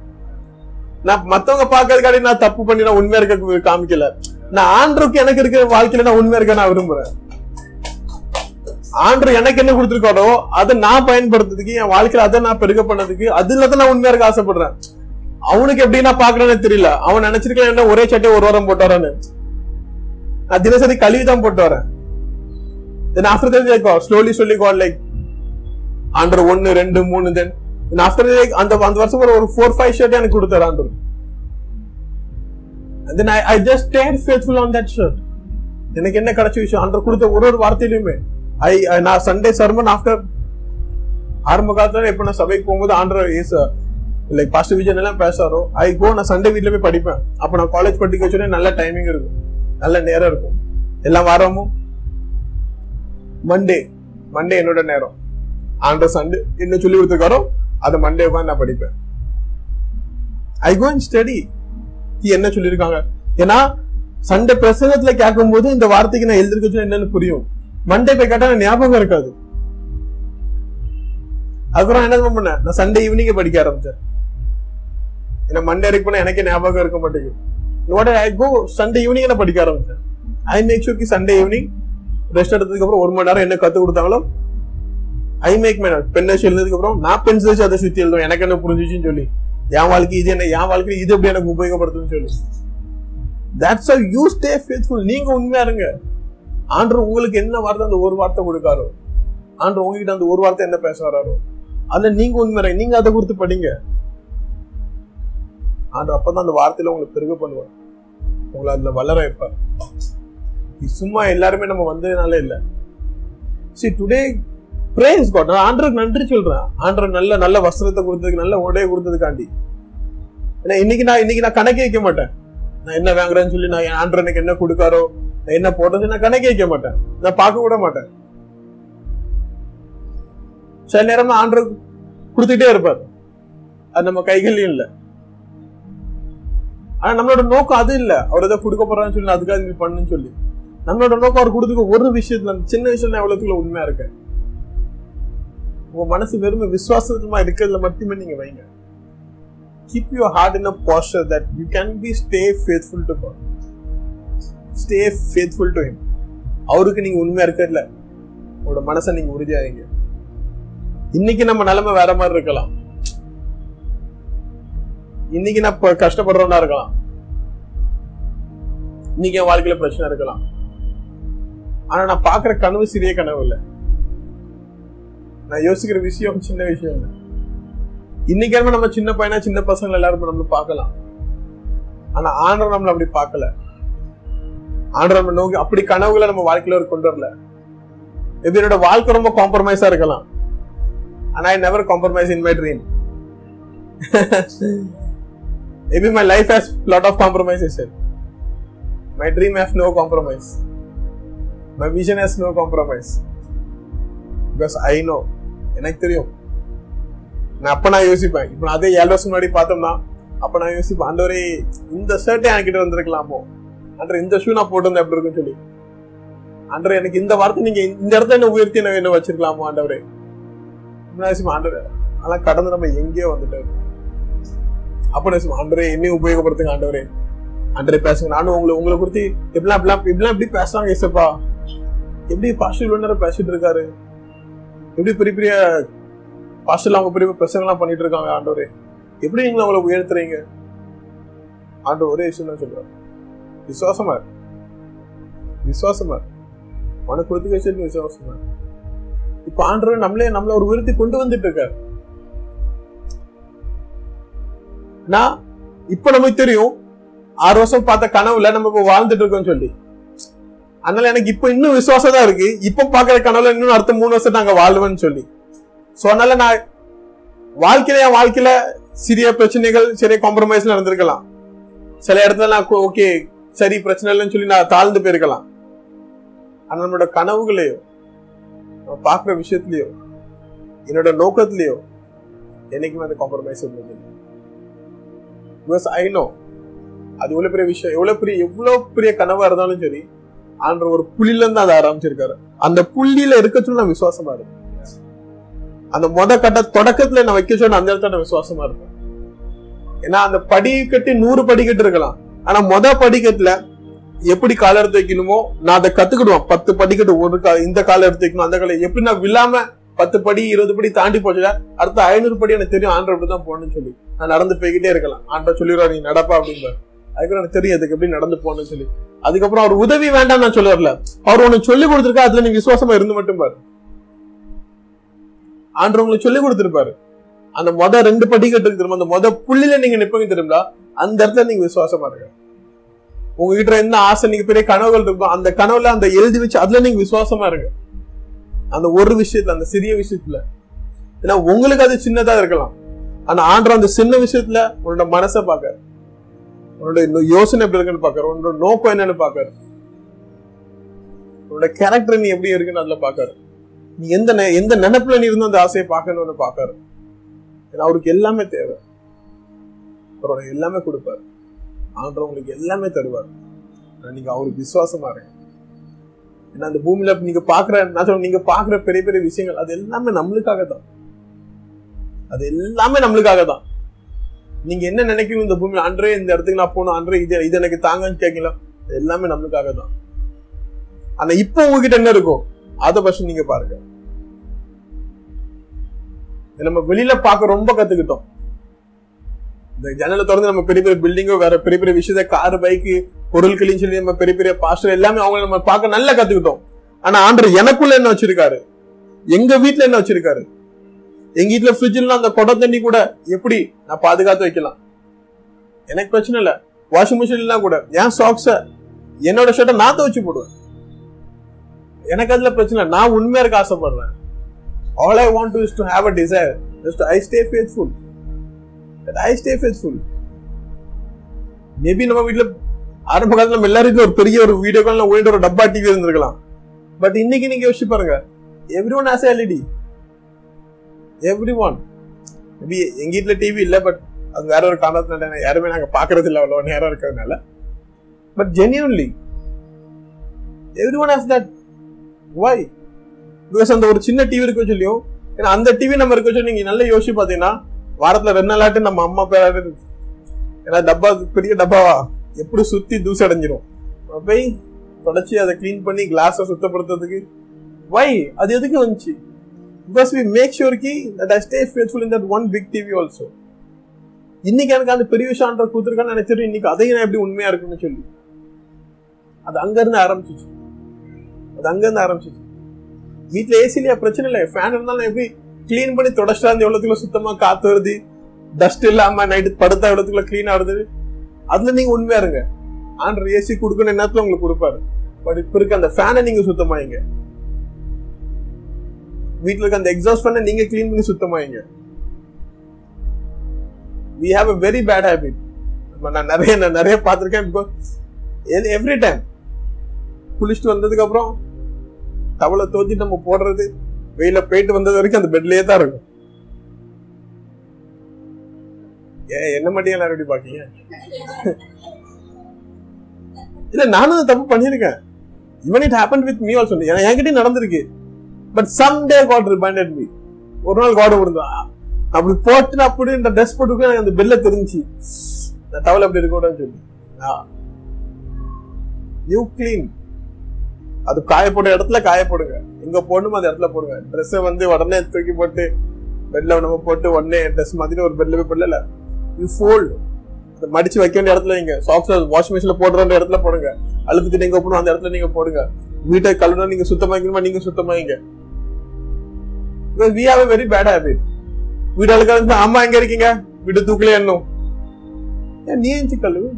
நான் மத்தவங்க பாக்குறதுக்காடி நான் தப்பு பண்ணி நான் உண்மையா இருக்க காமிக்கல. நான் ஆண்டருக்கு எனக்கு இருக்கிற வாழ்க்கையில நான் உண்மையா இருக்க நான் விரும்புறேன். ஆண்டு எனக்கு என்ன கொடுத்துருக்காரோ அதை நான் பயன்படுத்துறதுக்கு என் வாழ்க்கையில அதை நான் பெருக பண்ணதுக்கு அதுல தான் நான் உண்மையா இருக்க ஆசைப்படுறேன். அவனுக்கு எப்படி நான் பாக்குறேன்னு தெரியல. அவன் நினைச்சிருக்கலாம் என்ன ஒரே சட்டை ஒரு வாரம் போட்டு வரேன்னு. நான் தினசரி கழுவி தான் போட்டு வரேன். Then after then like slowly சொல்லி காட் லைக் ஆண்டர் ஒன்னு ரெண்டு மூணு தென் ஆஃப்டர் லைக் அந்த அந்த வருஷம் ஒரு ஒரு ஃபோர் ஃபைவ் ஷர்ட் எனக்கு கொடுத்தாரு ஆண்டர் then I I, I just stayed faithful on எனக்கு என்ன கிடைச்ச விஷயம்? ஆண்டர் கொடுத்த ஒரு ஒரு வார்த்தையிலுமே. ஐ நான் சண்டே சர்மன் ஆஃப்டர் ஆரம்ப காலத்துல இப்ப நான் சபைக்கு போகும்போது ஆண்டர் இஸ் லைக் பாஸ்ட் விஜன் எல்லாம் பேசாரோ ஐ கோ நான் சண்டே வீட்ல போய் படிப்பேன். அப்ப நான் காலேஜ் படிக்க வச்சோடனே நல்ல டைமிங் இருக்கும். நல்ல நேரம் இருக்கும். எல்லா வாரமும் மண்டே மண்டே என்னோட நேரம். ஆண்டர் சண்டே என்ன சொல்லி கொடுத்துருக்காரோ அதை மண்டே உட்காந்து நான் படிப்பேன். ஐ கோ அண்ட் ஸ்டடி என்ன சொல்லியிருக்காங்க? ஏன்னா சண்டே பிரசங்கத்துல கேட்கும் போது இந்த வார்த்தைக்கு நான் எழுதிருக்க என்னன்னு புரியும். மண்டே போய் கேட்டா ஞாபகம் இருக்காது. அதுக்கப்புறம் என்ன பண்ணேன்? நான் சண்டே ஈவினிங்க படிக்க ஆரம்பிச்சேன். ஏன்னா மண்டே வரைக்கும் போனா எனக்கே ஞாபகம் இருக்க மாட்டேங்குது. ஐ கோ சண்டே ஈவினிங் நான் படிக்க ஆரம்பிச்சேன். I make sure Sunday evening rest எடுத்ததுக்கு அப்புறம் ஒரு மணி நேரம் என்ன கத்து கொடுத்தாங்களோ ஐ மேக் மை பென் வச்சு எழுந்ததுக்கு அப்புறம் நான் பென்சில் வச்சு அதை சுத்தி எழுதும் எனக்கு என்ன புரிஞ்சிச்சுன்னு சொல்லி. என் வாழ்க்கை இது என்ன? என் வாழ்க்கை இது எப்படி எனக்கு உபயோகப்படுத்துன்னு சொல்லி. That's are you stay faithful நீங்க உண்மையா இருங்க. ஆண்டு உங்களுக்கு என்ன வார்த்தை அந்த ஒரு வார்த்தை கொடுக்காரோ? ஆண்டு உங்ககிட்ட அந்த ஒரு வார்த்தை என்ன பேச வராரோ? அதுல நீங்க உண்மை நீங்க அதை கொடுத்து படிங்க. ஆண்டு அப்பதான் அந்த வார்த்தையில உங்களுக்கு பெருக பண்ணுவார். உங்களை அதுல வளர வைப்பார். சும்மா எல்லாருமே நம்ம வந்ததுனால இல்ல. சி டுடே பிரேஸ் காட் நான் ஆண்டருக்கு நன்றி சொல்றேன். ஆண்டர் நல்ல நல்ல வஸ்திரத்தை கொடுத்ததுக்கு நல்ல உடையை கொடுத்ததுக்காண்டி. ஏன்னா இன்னைக்கு நான் இன்னைக்கு நான் கணக்கே வைக்க மாட்டேன். நான் என்ன வாங்குறேன்னு சொல்லி நான் என் ஆண்டர் எனக்கு என்ன கொடுக்காரோ நான் என்ன போடுறது நான் கணக்கே வைக்க மாட்டேன். நான் பார்க்க கூட மாட்டேன். சில நேரம் ஆண்டர் கொடுத்துட்டே இருப்பார். அது நம்ம கைகள்லயும் இல்ல. ஆனா நம்மளோட நோக்கம் அது இல்ல. அவர் ஏதோ கொடுக்க போறான்னு சொல்லி அதுக்காக இது பண்ணுன்னு சொல்லி. நம்மளோட நோக்கம் அவர் கொடுத்துக்க ஒரு விஷயத்துல அந்த சின்ன விஷயம் நான் எவ்வளவுக்குள்ள உண்மையா இருக்கேன்? உங்க மனசு வெறும் விசுவாசமா இருக்கிறதுல மட்டுமே நீங்க வைங்க. Keep your heart in a posture that you can be stay faithful to God. Stay faithful to Him. அவருக்கு நீங்க உண்மையா இருக்கிறதுல உங்களோட மனசை நீங்க உறுதியாதீங்க இன்னைக்கு நம்ம நிலைமை வேற மாதிரி இருக்கலாம். இன்னைக்கு நான் கஷ்டப்படுறவனா இருக்கலாம். இன்னைக்கு என் வாழ்க்கையில பிரச்சனை இருக்கலாம். ஆனா நான் பாக்குற கனவு சிறிய கனவு இல்லை. நான் யோசிக்கிற விஷயம் சின்ன விஷயம் இல்லை. இன்னைக்கு நம்ம சின்ன பையனா சின்ன பசங்க எல்லாரும் நம்மள பார்க்கலாம். ஆனா ஆண்டவர் நம்மள அப்படி பார்க்கல. ஆண்டவர் நம்ம நோக்கி அப்படி கனவுகளை நம்ம வாழ்க்கையில ஒரு கொண்டு வரல. மேபி என்னோட வாழ்க்கை ரொம்ப காம்ப்ரமைஸா இருக்கலாம். ஆனா I never compromise in my dream maybe my life has lot of compromises my dream has no compromise my vision has no compromise because I know எனக்கு தெரியும். நான் அப்ப நான் யோசிப்பேன். இப்ப நான் அதே ஏழு வருஷம் முன்னாடி பார்த்தோம்னா அப்ப நான் யோசிப்பேன் ஆண்டவரே இந்த ஷர்ட்டே என்கிட்ட வந்திருக்கலாமோ? அன்ற இந்த ஷூ நான் போட்டிருந்தேன் எப்படி இருக்குன்னு சொல்லி. ஆண்டவரே எனக்கு இந்த வார்த்தை நீங்க இந்த இடத்த என்ன உயர்த்தி நான் என்ன வச்சிருக்கலாமோ ஆண்டவரே? நான் ஆண்டவரே ஆனா கடந்து நம்ம எங்கேயோ வந்துட்டோம். அப்ப நான் ஆண்டவரே என்னையும் உபயோகப்படுத்துங்க ஆண்டவரே. ஆண்டவரே பேசுங்க. நானும் உங்களை உங்களை குறித்து எப்படிலாம் எப்படிலாம் இப்படிலாம் எப்படி பேசுறாங்க ஏசப்பா எப்படி பாஸ்டர் நேரம் பேசிட்டு இருக்காரு? எப்படி பெரிய பெரிய பாஸ்டர்ல அவங்க பெரிய பிரசங்கெல்லாம் பண்ணிட்டு இருக்காங்க ஆண்டவரே. எப்படி நீங்க அவங்கள உயர்த்துறீங்க? ஆண்டவர் ஒரே விஷயம் தான் சொல்றாரு. விசுவாசமா விசுவாசமா உனக்கு கொடுத்து வச்சிருக்க விசுவாசமா இப்ப ஆண்டவர் நம்மளே நம்மள ஒரு உயர்த்தி கொண்டு வந்துட்டு இருக்காரு நான் இப்ப நமக்கு தெரியும் ஆறு வருஷம் பார்த்த கனவுல நம்ம இப்ப வாழ்ந்துட்டு இருக்கோம்னு சொல்லி. அதனால எனக்கு இப்ப இன்னும் விசுவாசம் தான் இருக்கு. இப்ப பாக்குற கனவுல இன்னும் அடுத்த மூணு வருஷம் நாங்க வாழ்வேன்னு சொல்லி. சோ அதனால நான் வாழ்க்கையில என் வாழ்க்கையில சிறிய பிரச்சனைகள் சிறிய காம்ப்ரமைஸ்ல நடந்திருக்கலாம். சில இடத்துல நான் ஓகே சரி பிரச்சனை இல்லைன்னு சொல்லி நான் தாழ்ந்து போயிருக்கலாம். ஆனா நம்மளோட கனவுகளையோ நம்ம பார்க்குற விஷயத்திலயோ என்னோட நோக்கத்திலயோ என்னைக்குமே அந்த காம்ப்ரமைஸ் இருந்தது பிகாஸ் ஐ நோ அது எவ்வளவு பெரிய விஷயம் எவ்வளவு பெரிய எவ்வளவு பெரிய கனவா இருந்தாலும் சரி ஆன்ற ஒரு புள்ளில இருந்து அதை ஆரம்பிச்சிருக்காரு. அந்த புள்ளியில இருக்க சொல்ல நான் விசுவாசமா இருக்கேன். அந்த முத கட்ட தொடக்கத்துல நான் வைக்க சொன்ன அந்த இடத்துல நான் விசுவாசமா இருப்பேன் ஏன்னா அந்த படிக்கட்டு நூறு படிக்கட்டு இருக்கலாம். ஆனா முத படிக்கட்டுல எப்படி கால எடுத்து வைக்கணுமோ நான் அதை கத்துக்கிடுவேன். பத்து படிக்கட்டு ஒரு கா இந்த கால எடுத்து வைக்கணும் அந்த கால. எப்படி நான் விழாம பத்து படி இருபது படி தாண்டி போச்சுல அடுத்த ஐநூறு படி எனக்கு தெரியும் ஆண்டர் இப்படி தான் போகணும்னு சொல்லி. நான் நடந்து போய்கிட்டே இருக்கலாம். ஆண்டர் சொல்லிடுவா நீ நடப்பா அப்படிம்பாரு. அதுக்கப்புறம் எனக்கு தெரியும் அதுக்கு எப்படி நடந்து போகணும்னு சொல்லி. அதுக்கப்புறம் அவர் உதவி வேண்டாம் நான் சொல்ல வரல. அவர் உனக்கு சொல்லி கொடுத்துருக்கா அதுல நீங்க விசுவாசமா இருந்து மட்டும் பாரு. ஆண்டு உங்களுக்கு சொல்லி கொடுத்திருப்பாரு. அந்த மொத ரெண்டு படிக்கட்டு இருக்கு தெரியுமா அந்த மொத புள்ளில நீங்க நிப்பீங்க தெரியுங்களா? அந்த இடத்துல நீங்க விசுவாசமா இருங்க. உங்ககிட்ட என்ன ஆசை நீங்க பெரிய கனவுகள் இருக்கும் அந்த கனவுல அந்த எழுதி வச்சு அதுல நீங்க விசுவாசமா இருங்க. அந்த ஒரு விஷயத்துல அந்த சிறிய விஷயத்துல. ஏன்னா உங்களுக்கு அது சின்னதா இருக்கலாம். ஆனா ஆண்டர் அந்த சின்ன விஷயத்துல உன்னோட மனசை பாக்காரு உன்னோட யோசனை எப்படி இருக்குன்னு பாக்காரு உன்னோட நோக்கம் என்னன்னு பாக்காரு உன்னோட கேரக்டர் நீ எப்படி இருக்குன்னு அதுல பாக்காரு நீ எந்த நெ- எந்த நினைப்புல நீ இருந்து அந்த ஆசையை பார்க்கணும்னு பாக்காரு ஏன்னா அவருக்கு எல்லாமே தேவை. அவரோட எல்லாமே கொடுப்பாரு. ஆண்டவர் உங்களுக்கு எல்லாமே தருவார். நீங்க அவருக்கு விசுவாசமா இருங்க. ஏன்னா அந்த பூமியில நீங்க பாக்குற நான் சொல்றேன், நீங்க பாக்குற பெரிய பெரிய விஷயங்கள் அது எல்லாமே நம்மளுக்காக தான். அது எல்லாமே நம்மளுக்காக தான். நீங்க என்ன நினைக்கணும் இந்த பூமியில? அன்றே இந்த இடத்துக்கு நான் போகணும். அன்றே இது இது எனக்கு தாங்கன்னு கேட்கல. அது எல்லாமே நம்மளுக்காக தான். ஆனா இப்போ உங்ககிட்ட என்ன இருக்கும்? அதை ஃபர்ஸ்ட் நீங்க பாருங்க. நம்ம வெளியில பார்க்க ரொம்ப கத்துக்கிட்டோம். இந்த ஜன்னலை திறந்து நம்ம பெரிய பெரிய பில்டிங்கோ வேற பெரிய பெரிய விஷயத்த கார் பைக்கு பொருட்களையும் சொல்லி நம்ம பெரிய பெரிய பாஸ்டர் எல்லாமே அவங்க நம்ம பார்க்க நல்லா கத்துக்கிட்டோம். ஆனா ஆண்டர் எனக்குள்ள என்ன வச்சிருக்காரு? எங்க வீட்டுல என்ன வச்சிருக்காரு? எங்க வீட்டுல ஃப்ரிட்ஜ்ல அந்த குடம் தண்ணி கூட எப்படி? நான் பாதுகாத்து வைக்கலாம். எனக்கு பிரச்சனை இல்ல. வாஷிங் மிஷின்லாம் கூட. என் சாக்ஸ என்னோட ஷர்ட்டை நான் துவச்சு போடுவேன். எனக்கு அதுல பிரச்சனை நான் உண்மையா இருக்க ஆசைப்படுறேன். All I want to is to have a desire just I stay faithful that I stay faithful. Maybe நம்ம வீட்ல ஆரம்ப காலத்தில் நம்ம எல்லாரும் ஒரு பெரிய ஒரு வீடியோ காலில் ஓடிட்டு ஒரு டப்பா டிவி இருந்திருக்கலாம். பட் இன்னைக்கு நீங்க யோசிச்சு பாருங்க. Every one as LED every one maybe எங்க வீட்ல டிவி இல்ல பட் அது வேற ஒரு காரணத்தினால யாருமே நாங்க பாக்குறது இல்ல அவ்வளவு நேரம் இருக்கிறதுனால. But genuinely every one has that why because அந்த ஒரு சின்ன டிவி இருக்க சொல்லியும் ஏன்னா அந்த டிவி நம்ம இருக்க சொல்லி நீங்க நல்லா யோசிச்சு பாத்தீங்கன்னா வாரத்துல ரெண்டு நாளாட்டு நம்ம அம்மா பேராட்டு ஏன்னா டப்பா பெரிய டப்பாவா? எப்படி சுத்தி தூசி அடைஞ்சிரும்? போய் தொடச்சி அதை க்ளீன் பண்ணி கிளாஸை சுத்தப்படுத்துறதுக்கு. வை அது எதுக்கு வந்துச்சு? Because we make sure Ki that I stay faithful in that one big TV also இன்னைக்கு எனக்கு அந்த பெரிய விஷயம் கொடுத்துருக்கான்னு நினைச்சிட்டு இன்னைக்கு அதையும் நான் எப்படி உண்மையா இருக்குன்னு சொல்லி. அது அங்க இருந்து ஆரம்பிச்சிச்சு. அது இருந்து ஆரம்பிச்சிச்சு வீட்டுல ஏசிலியா பிரச்சனை இல்லை ஃபேன் இருந்தாலும் எப்படி க்ளீன் பண்ணி தொடச்சிட்டா அந்த எவ்வளவுக்குள்ள சுத்தமா காத்து வருது? டஸ்ட் இல்லாம நைட்டு படுத்தா எவ்வளவுக்குள்ள க்ளீன் ஆகுது அதுல நீங்க உண்மையா இருங்க. ஆண்டர் ஏசி கொடுக்கணும் என்னத்துல உங்களுக்கு கொடுப்பாரு. பட் இப்ப இருக்க அந்த ஃபேனை நீங்க சுத்தமாயிங்க. வீட்டுல இருக்க அந்த எக்ஸாஸ்ட் ஃபேனை நீங்க க்ளீன் பண்ணி சுத்தமாயிங்க. We have a very bad habit நான் நிறைய நான் நிறைய பார்த்துருக்கேன். பிகாஸ் எவ்ரி டைம் குளிச்சுட்டு வந்ததுக்கு அப்புறம் டவலை தோத்தி நம்ம போடுறது வெயில போயிட்டு வந்தது வரைக்கும் அந்த பெட்லயே தான் இருக்கும். ஏன் என்ன மட்டும் எல்லாரும் எப்படி பாக்கீங்க? இல்ல நானும் தப்பு பண்ணிருக்கேன் even it happen with me also என்கிட்டயும் நடந்திருக்கு. But some day God reminded me ஒரு நாள் காட் விழுந்தா அப்படி போட்டு அப்படி இந்த ட்ரெஸ் போட்டு எனக்கு அந்த பெல்ல தெரிஞ்சு இந்த டவல் அப்படி இருக்கக்கூடாதுன்னு சொல்லி. யூ கிளீன் அது காய போட்ட இடத்துல காய போடுங்க எங்க போடணுமோ அந்த இடத்துல போடுங்க. ட்ரெஸ்ஸை வந்து உடனே தூக்கி போட்டு பெட்ல நம்ம போட்டு உடனே ட்ரெஸ் மாதிரி ஒரு பெட்ல போய் போடல. யூ ஃபோல்டு அதை மடிச்சு வைக்க வேண்டிய இடத்துல நீங்க சாக்ஸ் வாஷிங் மிஷின்ல போடுற இடத்துல போடுங்க. அழுத்துட்டு நீங்க போடணும் அந்த இடத்துல நீங்க போடுங்க. வீட்டை கழுவினா நீங்க சுத்தமாக்கணுமா நீங்க சுத்தமாயிங்க we have a very bad habit வீடு அழுக்காது அம்மா எங்க இருக்கீங்க? வீடு தூக்கல என்னும் ஏன் நீ எஞ்சி கழுவு?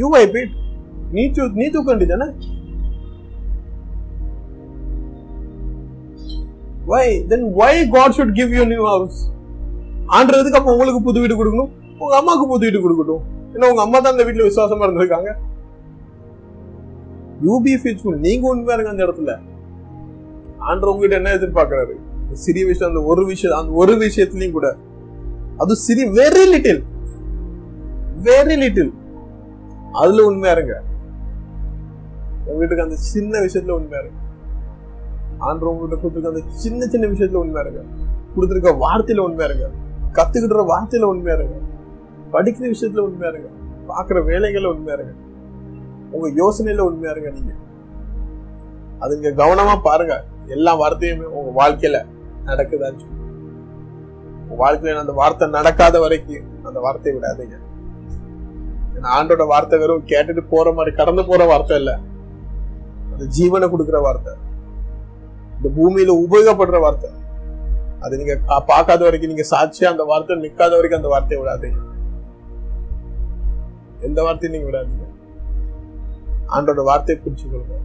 யூ வைப் இட் நீ தூ நீ தூக்க வேண்டியதானே why then why God should give you new house house? ஆண்டதுக்கு அப்போ உங்களுக்கு புது வீடு கொடுக்கணும்? உங்க அம்மாவுக்கு புது வீடு கொடுக்கட்டும். ஏன்னா உங்க அம்மா தான் அந்த வீட்டுல விசுவாசமா இருந்திருக்காங்க. யூ பி ஃபேத்ஃபுல் நீங்க உண்மையா இருங்க அந்த இடத்துல. ஆண்டர் உங்ககிட்ட என்ன எதிர்பார்க்கறாரு? சிறிய விஷயம் அந்த ஒரு விஷயம் அந்த ஒரு விஷயத்துலயும் கூட. அது சிறி வெரி லிட்டில் வெரி லிட்டில் அதுல உண்மையா இருங்க. உங்க வீட்டுக்கு அந்த சின்ன விஷயத்துல உண்மையா இருங்க. ஆண்டு உங்ககிட்ட கொடுத்துருக்க அந்த சின்ன சின்ன விஷயத்துல உண்மையா இருங்க. கொடுத்துருக்க வார்த்தையில உண்மையா இருங்க. கத்துக்கிட்டுற வார்த்தையில உண்மையா இருங்க. படிக்கிற விஷயத்துல உண்மையா இருங்க. பாக்குற வேலைகள்ல உண்மையா இருங்க. உங்க யோசனையில உண்மையா இருங்க நீங்க. அது நீங்க கவனமா பாருங்க. எல்லா வார்த்தையுமே உங்க வாழ்க்கையில நடக்குதான்னு சொல்லி. உங்க வாழ்க்கையில அந்த வார்த்தை நடக்காத வரைக்கும் அந்த வார்த்தையை விடாதீங்க. ஏன்னா ஆண்டோட வார்த்தை வெறும் கேட்டுட்டு போற மாதிரி கடந்து போற வார்த்தை இல்ல அது ஜீவனை கொடுக்கிற வார்த்தை. இந்த பூமியில உபயோகப்படுற வார்த்தை. அது நீங்க பார்க்காத வரைக்கும் நீங்க சாட்சியா அந்த வார்த்தை நிக்காத வரைக்கும் அந்த வார்த்தையை விடாதீங்க. எந்த வார்த்தையும் நீங்க விடாதீங்க. ஆண்டோட வார்த்தையை பிடிச்சுக்கொள்ளுங்க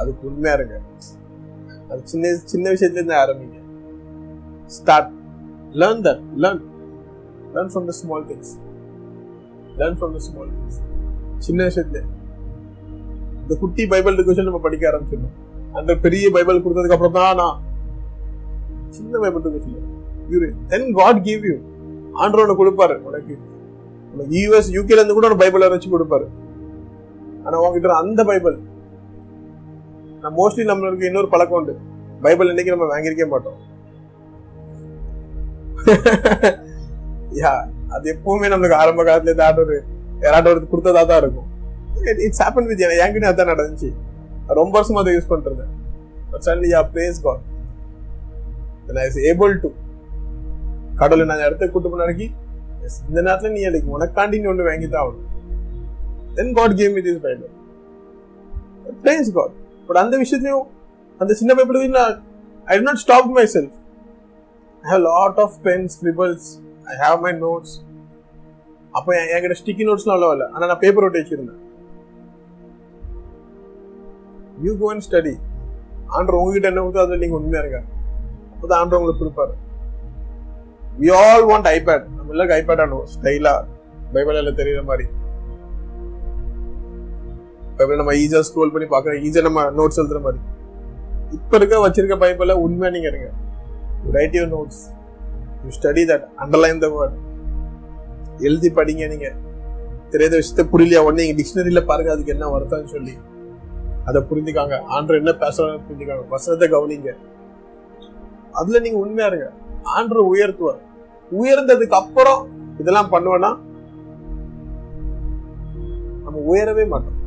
அதுக்கு உண்மையா இருங்க. அது சின்ன சின்ன விஷயத்துல இருந்து ஆரம்பிங்க. Start learn that learn learn from the small things learn from the small things சின்ன விஷயத்துல. இந்த குட்டி பைபிள் டிஸ்கஷன் நம்ம படிக்க ஆரம்பிச்சிடணும். அந்த பெரிய பைபிள் கொடுத்ததுக்கு அப்புறம் தான் நான் சின்ன பைபிள் இருந்துச்சு இவரு தென் காட் கிவ் யூ ஆண்டரோட கொடுப்பாரு உனக்கு. உனக்கு யூஎஸ் யூகேல இருந்து கூட ஒரு பைபிள் வச்சு கொடுப்பாரு. ஆனா உங்ககிட்ட அந்த பைபிள். நான் மோஸ்ட்லி நம்மளுக்கு இன்னொரு பழக்கம் உண்டு. பைபிள் இன்னைக்கு நம்ம வாங்கியிருக்கே மாட்டோம். யா அது எப்பவுமே நம்மளுக்கு ஆரம்ப காலத்துல இருந்து ஆண்டவர் யாராட்டும் ஒரு கொடுத்ததா தான் இருக்கும். இட்ஸ் ஹேப்பன் வித் என்கிட்ட அதான் நடந்துச்சு. ரொம்ப வருஷமா அதை யூஸ் பண்றது but சன்லி yeah praise God I is able to கடவுளை நான் இடத்துக்கு கூட்டு போனாக்கி இந்த நேரத்துல நீ எனக்கு உனக்காண்டி நீ ஒன்று வாங்கி தான் ஆகணும். Then God came it is Bible praise God but அந்த விஷயத்தையும் அந்த சின்ன பைபிள் நான் I to not stop myself I have lot of pens scribbles I have my notes அப்போ என் என்கிட்ட ஸ்டிக்கி நோட்ஸ்லாம் அவ்வளோ இல்லை. ஆனால் நான் பேப்பர் ஒட்டி வச்சிருந்தேன். யூ கோ அண்ட் ஸ்டடி ஆண்டர் உங்ககிட்ட என்ன கொடுத்தோ அதில் நீங்கள் உண்மையாக இருங்க. அப்போதான் ஆண்டர் உங்களுக்கு கொடுப்பாரு வி ஆல் வாண்ட் ஐபேட் நம்ம எல்லாருக்கும் ஐபேட் ஆனோம் ஸ்டைலா பைபிள் எல்லாம் தெரியுற மாதிரி. பைபிள் நம்ம ஈஸியாக ஸ்க்ரோல் பண்ணி பார்க்குறோம். ஈஸியாக நம்ம நோட்ஸ் எழுதுற மாதிரி. இப்போ இருக்க வச்சிருக்க பைபிள உண்மையாக நீங்கள் இருங்க. Write your notes you study that underline the word எழுதி படிங்க நீங்க. தெரியாத விஷயத்த புரியலையா உடனே? நீங்கள் டிக்ஷனரியில் பாருங்க அதுக்கு என்ன வருதான்னு சொல்லி. அதை புரிஞ்சுக்காங்க. ஆண்டர் என்ன பேசுறாங்க புரிஞ்சுக்காங்க. வசனத்தை கவனிங்க. அதுல நீங்க உண்மையா இருங்க. ஆண்டர் உயர்த்துவார். உயர்ந்ததுக்கு அப்புறம் இதெல்லாம் பண்ணுவேன்னா நம்ம உயரவே மாட்டோம்.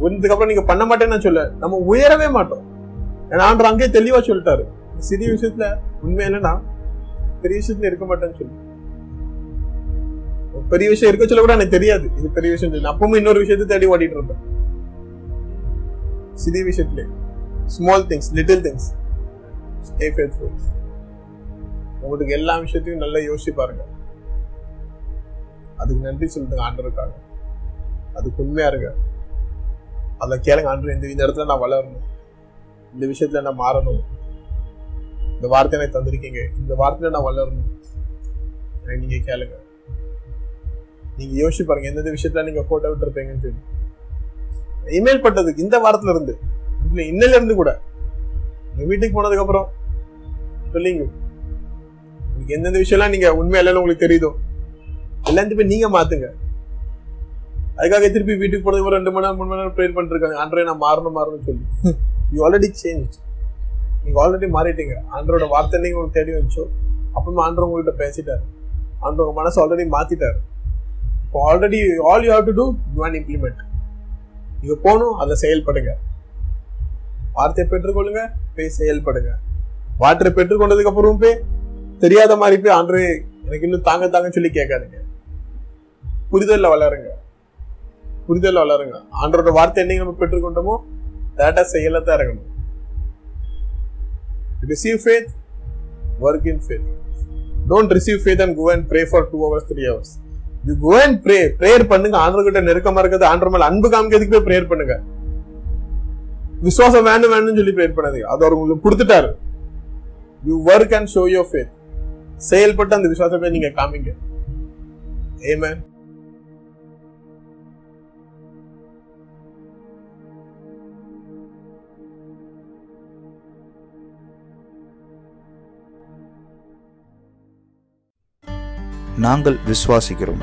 உயர்ந்ததுக்கு அப்புறம் நீங்க பண்ண மாட்டேன்னு சொல்ல நம்ம உயரவே மாட்டோம். ஏன்னா ஆண்டர் அங்கேயே தெளிவா சொல்லிட்டாரு. சிறிய விஷயத்துல உண்மை என்னன்னா பெரிய விஷயத்துல இருக்க மாட்டேன்னு சொல்லு. பெரிய விஷயம் இருக்க சொல்ல கூட எனக்கு தெரியாது. இது பெரிய விஷயம் சொல்லி அப்பவும் இன்னொரு விஷயத்தை தேடி ஓடிட்டு இருப்பேன் சிறிய விஷயத்துல. Small things little things stay உங்களுக்கு எல்லா விஷயத்தையும் நல்லா யோசிச்சு பாருங்க. அதுக்கு நன்றி சொல்லுங்க ஆண்டருக்காக அதுக்கு உண்மையா இருக்க அதில் கேளுங்க ஆண்டு இந்த இந்த இடத்துல நான் வளரணும். இந்த விஷயத்துல நான் மாறணும். இந்த வார்த்தை எனக்கு தந்திருக்கீங்க. இந்த வார்த்தையில நான் வளரணும். நீங்க கேளுங்க. நீங்க யோசிச்சு பாருங்க எந்தெந்த விஷயத்துல நீங்க போட்டோ விட்டுருப்பீங்கன்னு சொல்லி இமெயில் பட்டதுக்கு இந்த வாரத்துல இருந்து இல்ல இன்னையில இருந்து கூட. உங்க வீட்டுக்கு போனதுக்கு அப்புறம் சொல்லிங்க. உங்களுக்கு எந்தெந்த விஷயம்லாம் நீங்க உண்மை இல்லைன்னு உங்களுக்கு தெரியுதோ எல்லாத்தையுமே நீங்க மாத்துங்க. அதுக்காக திருப்பி வீட்டுக்கு போனதுக்கு ஒரு ரெண்டு மணி நேரம் மூணு மணி நேரம் ப்ரேயர் பண்ணிருக்காங்க ஆண்டரே நான் மாறணும் மாறணும்னு சொல்லி. யூ ஆல்ரெடி சேஞ்ச் நீங்க ஆல்ரெடி மாறிட்டீங்க. ஆண்டரோட வார்த்தை நீங்க உங்களுக்கு தேடி வந்துச்சோ அப்புறமா ஆண்டர் உங்ககிட்ட பேசிட்டாரு. ஆண்டர் உங்க மனசு ஆல்ரெடி மாத்திட்டாரு. இப்போ already all you have to do you and implement இது போகணும் அதை செயல்படுங்க. வார்த்தையை பெற்றுக்கொள்ளுங்க போய் செயல்படுங்க. வார்த்தை பெற்றுக்கொண்டதுக்கு அப்புறம் போய் தெரியாத மாதிரி போய் ஆண்டரே எனக்கு இன்னும் தாங்க தாங்கன்னு சொல்லி கேட்காதீங்க. புரிதலில் வளருங்க. புரிதலில் வளருங்க. ஆண்டோட வார்த்தை என்னைக்கு நம்ம பெற்றுக்கொண்டோமோ டேட்டா செய்யல தான் இருக்கணும். Receive faith work in faith don't receive faith and go and pray for two hours three hours you go and pray prayer பண்ணுங்க. ஆண்டர்கிட்ட நெருக்கமா இருக்கிறது ஆண்டர் மேல அன்பு காமிக்கிறதுக்கு போய் ப்ரேயர் பண்ணுங்க. விசுவாசம் வேணும் வேணும்னு சொல்லி ப்ரேயர் பண்ணாதீங்க. அது அவர் உங்களுக்கு கொடுத்துட்டாரு. You work and show your faith செயல்பட்டு அந்த விசுவாசத்தை நீங்க காமிங்க. ஏமேன் நாங்கள் விசுவாசிக்கிறோம்.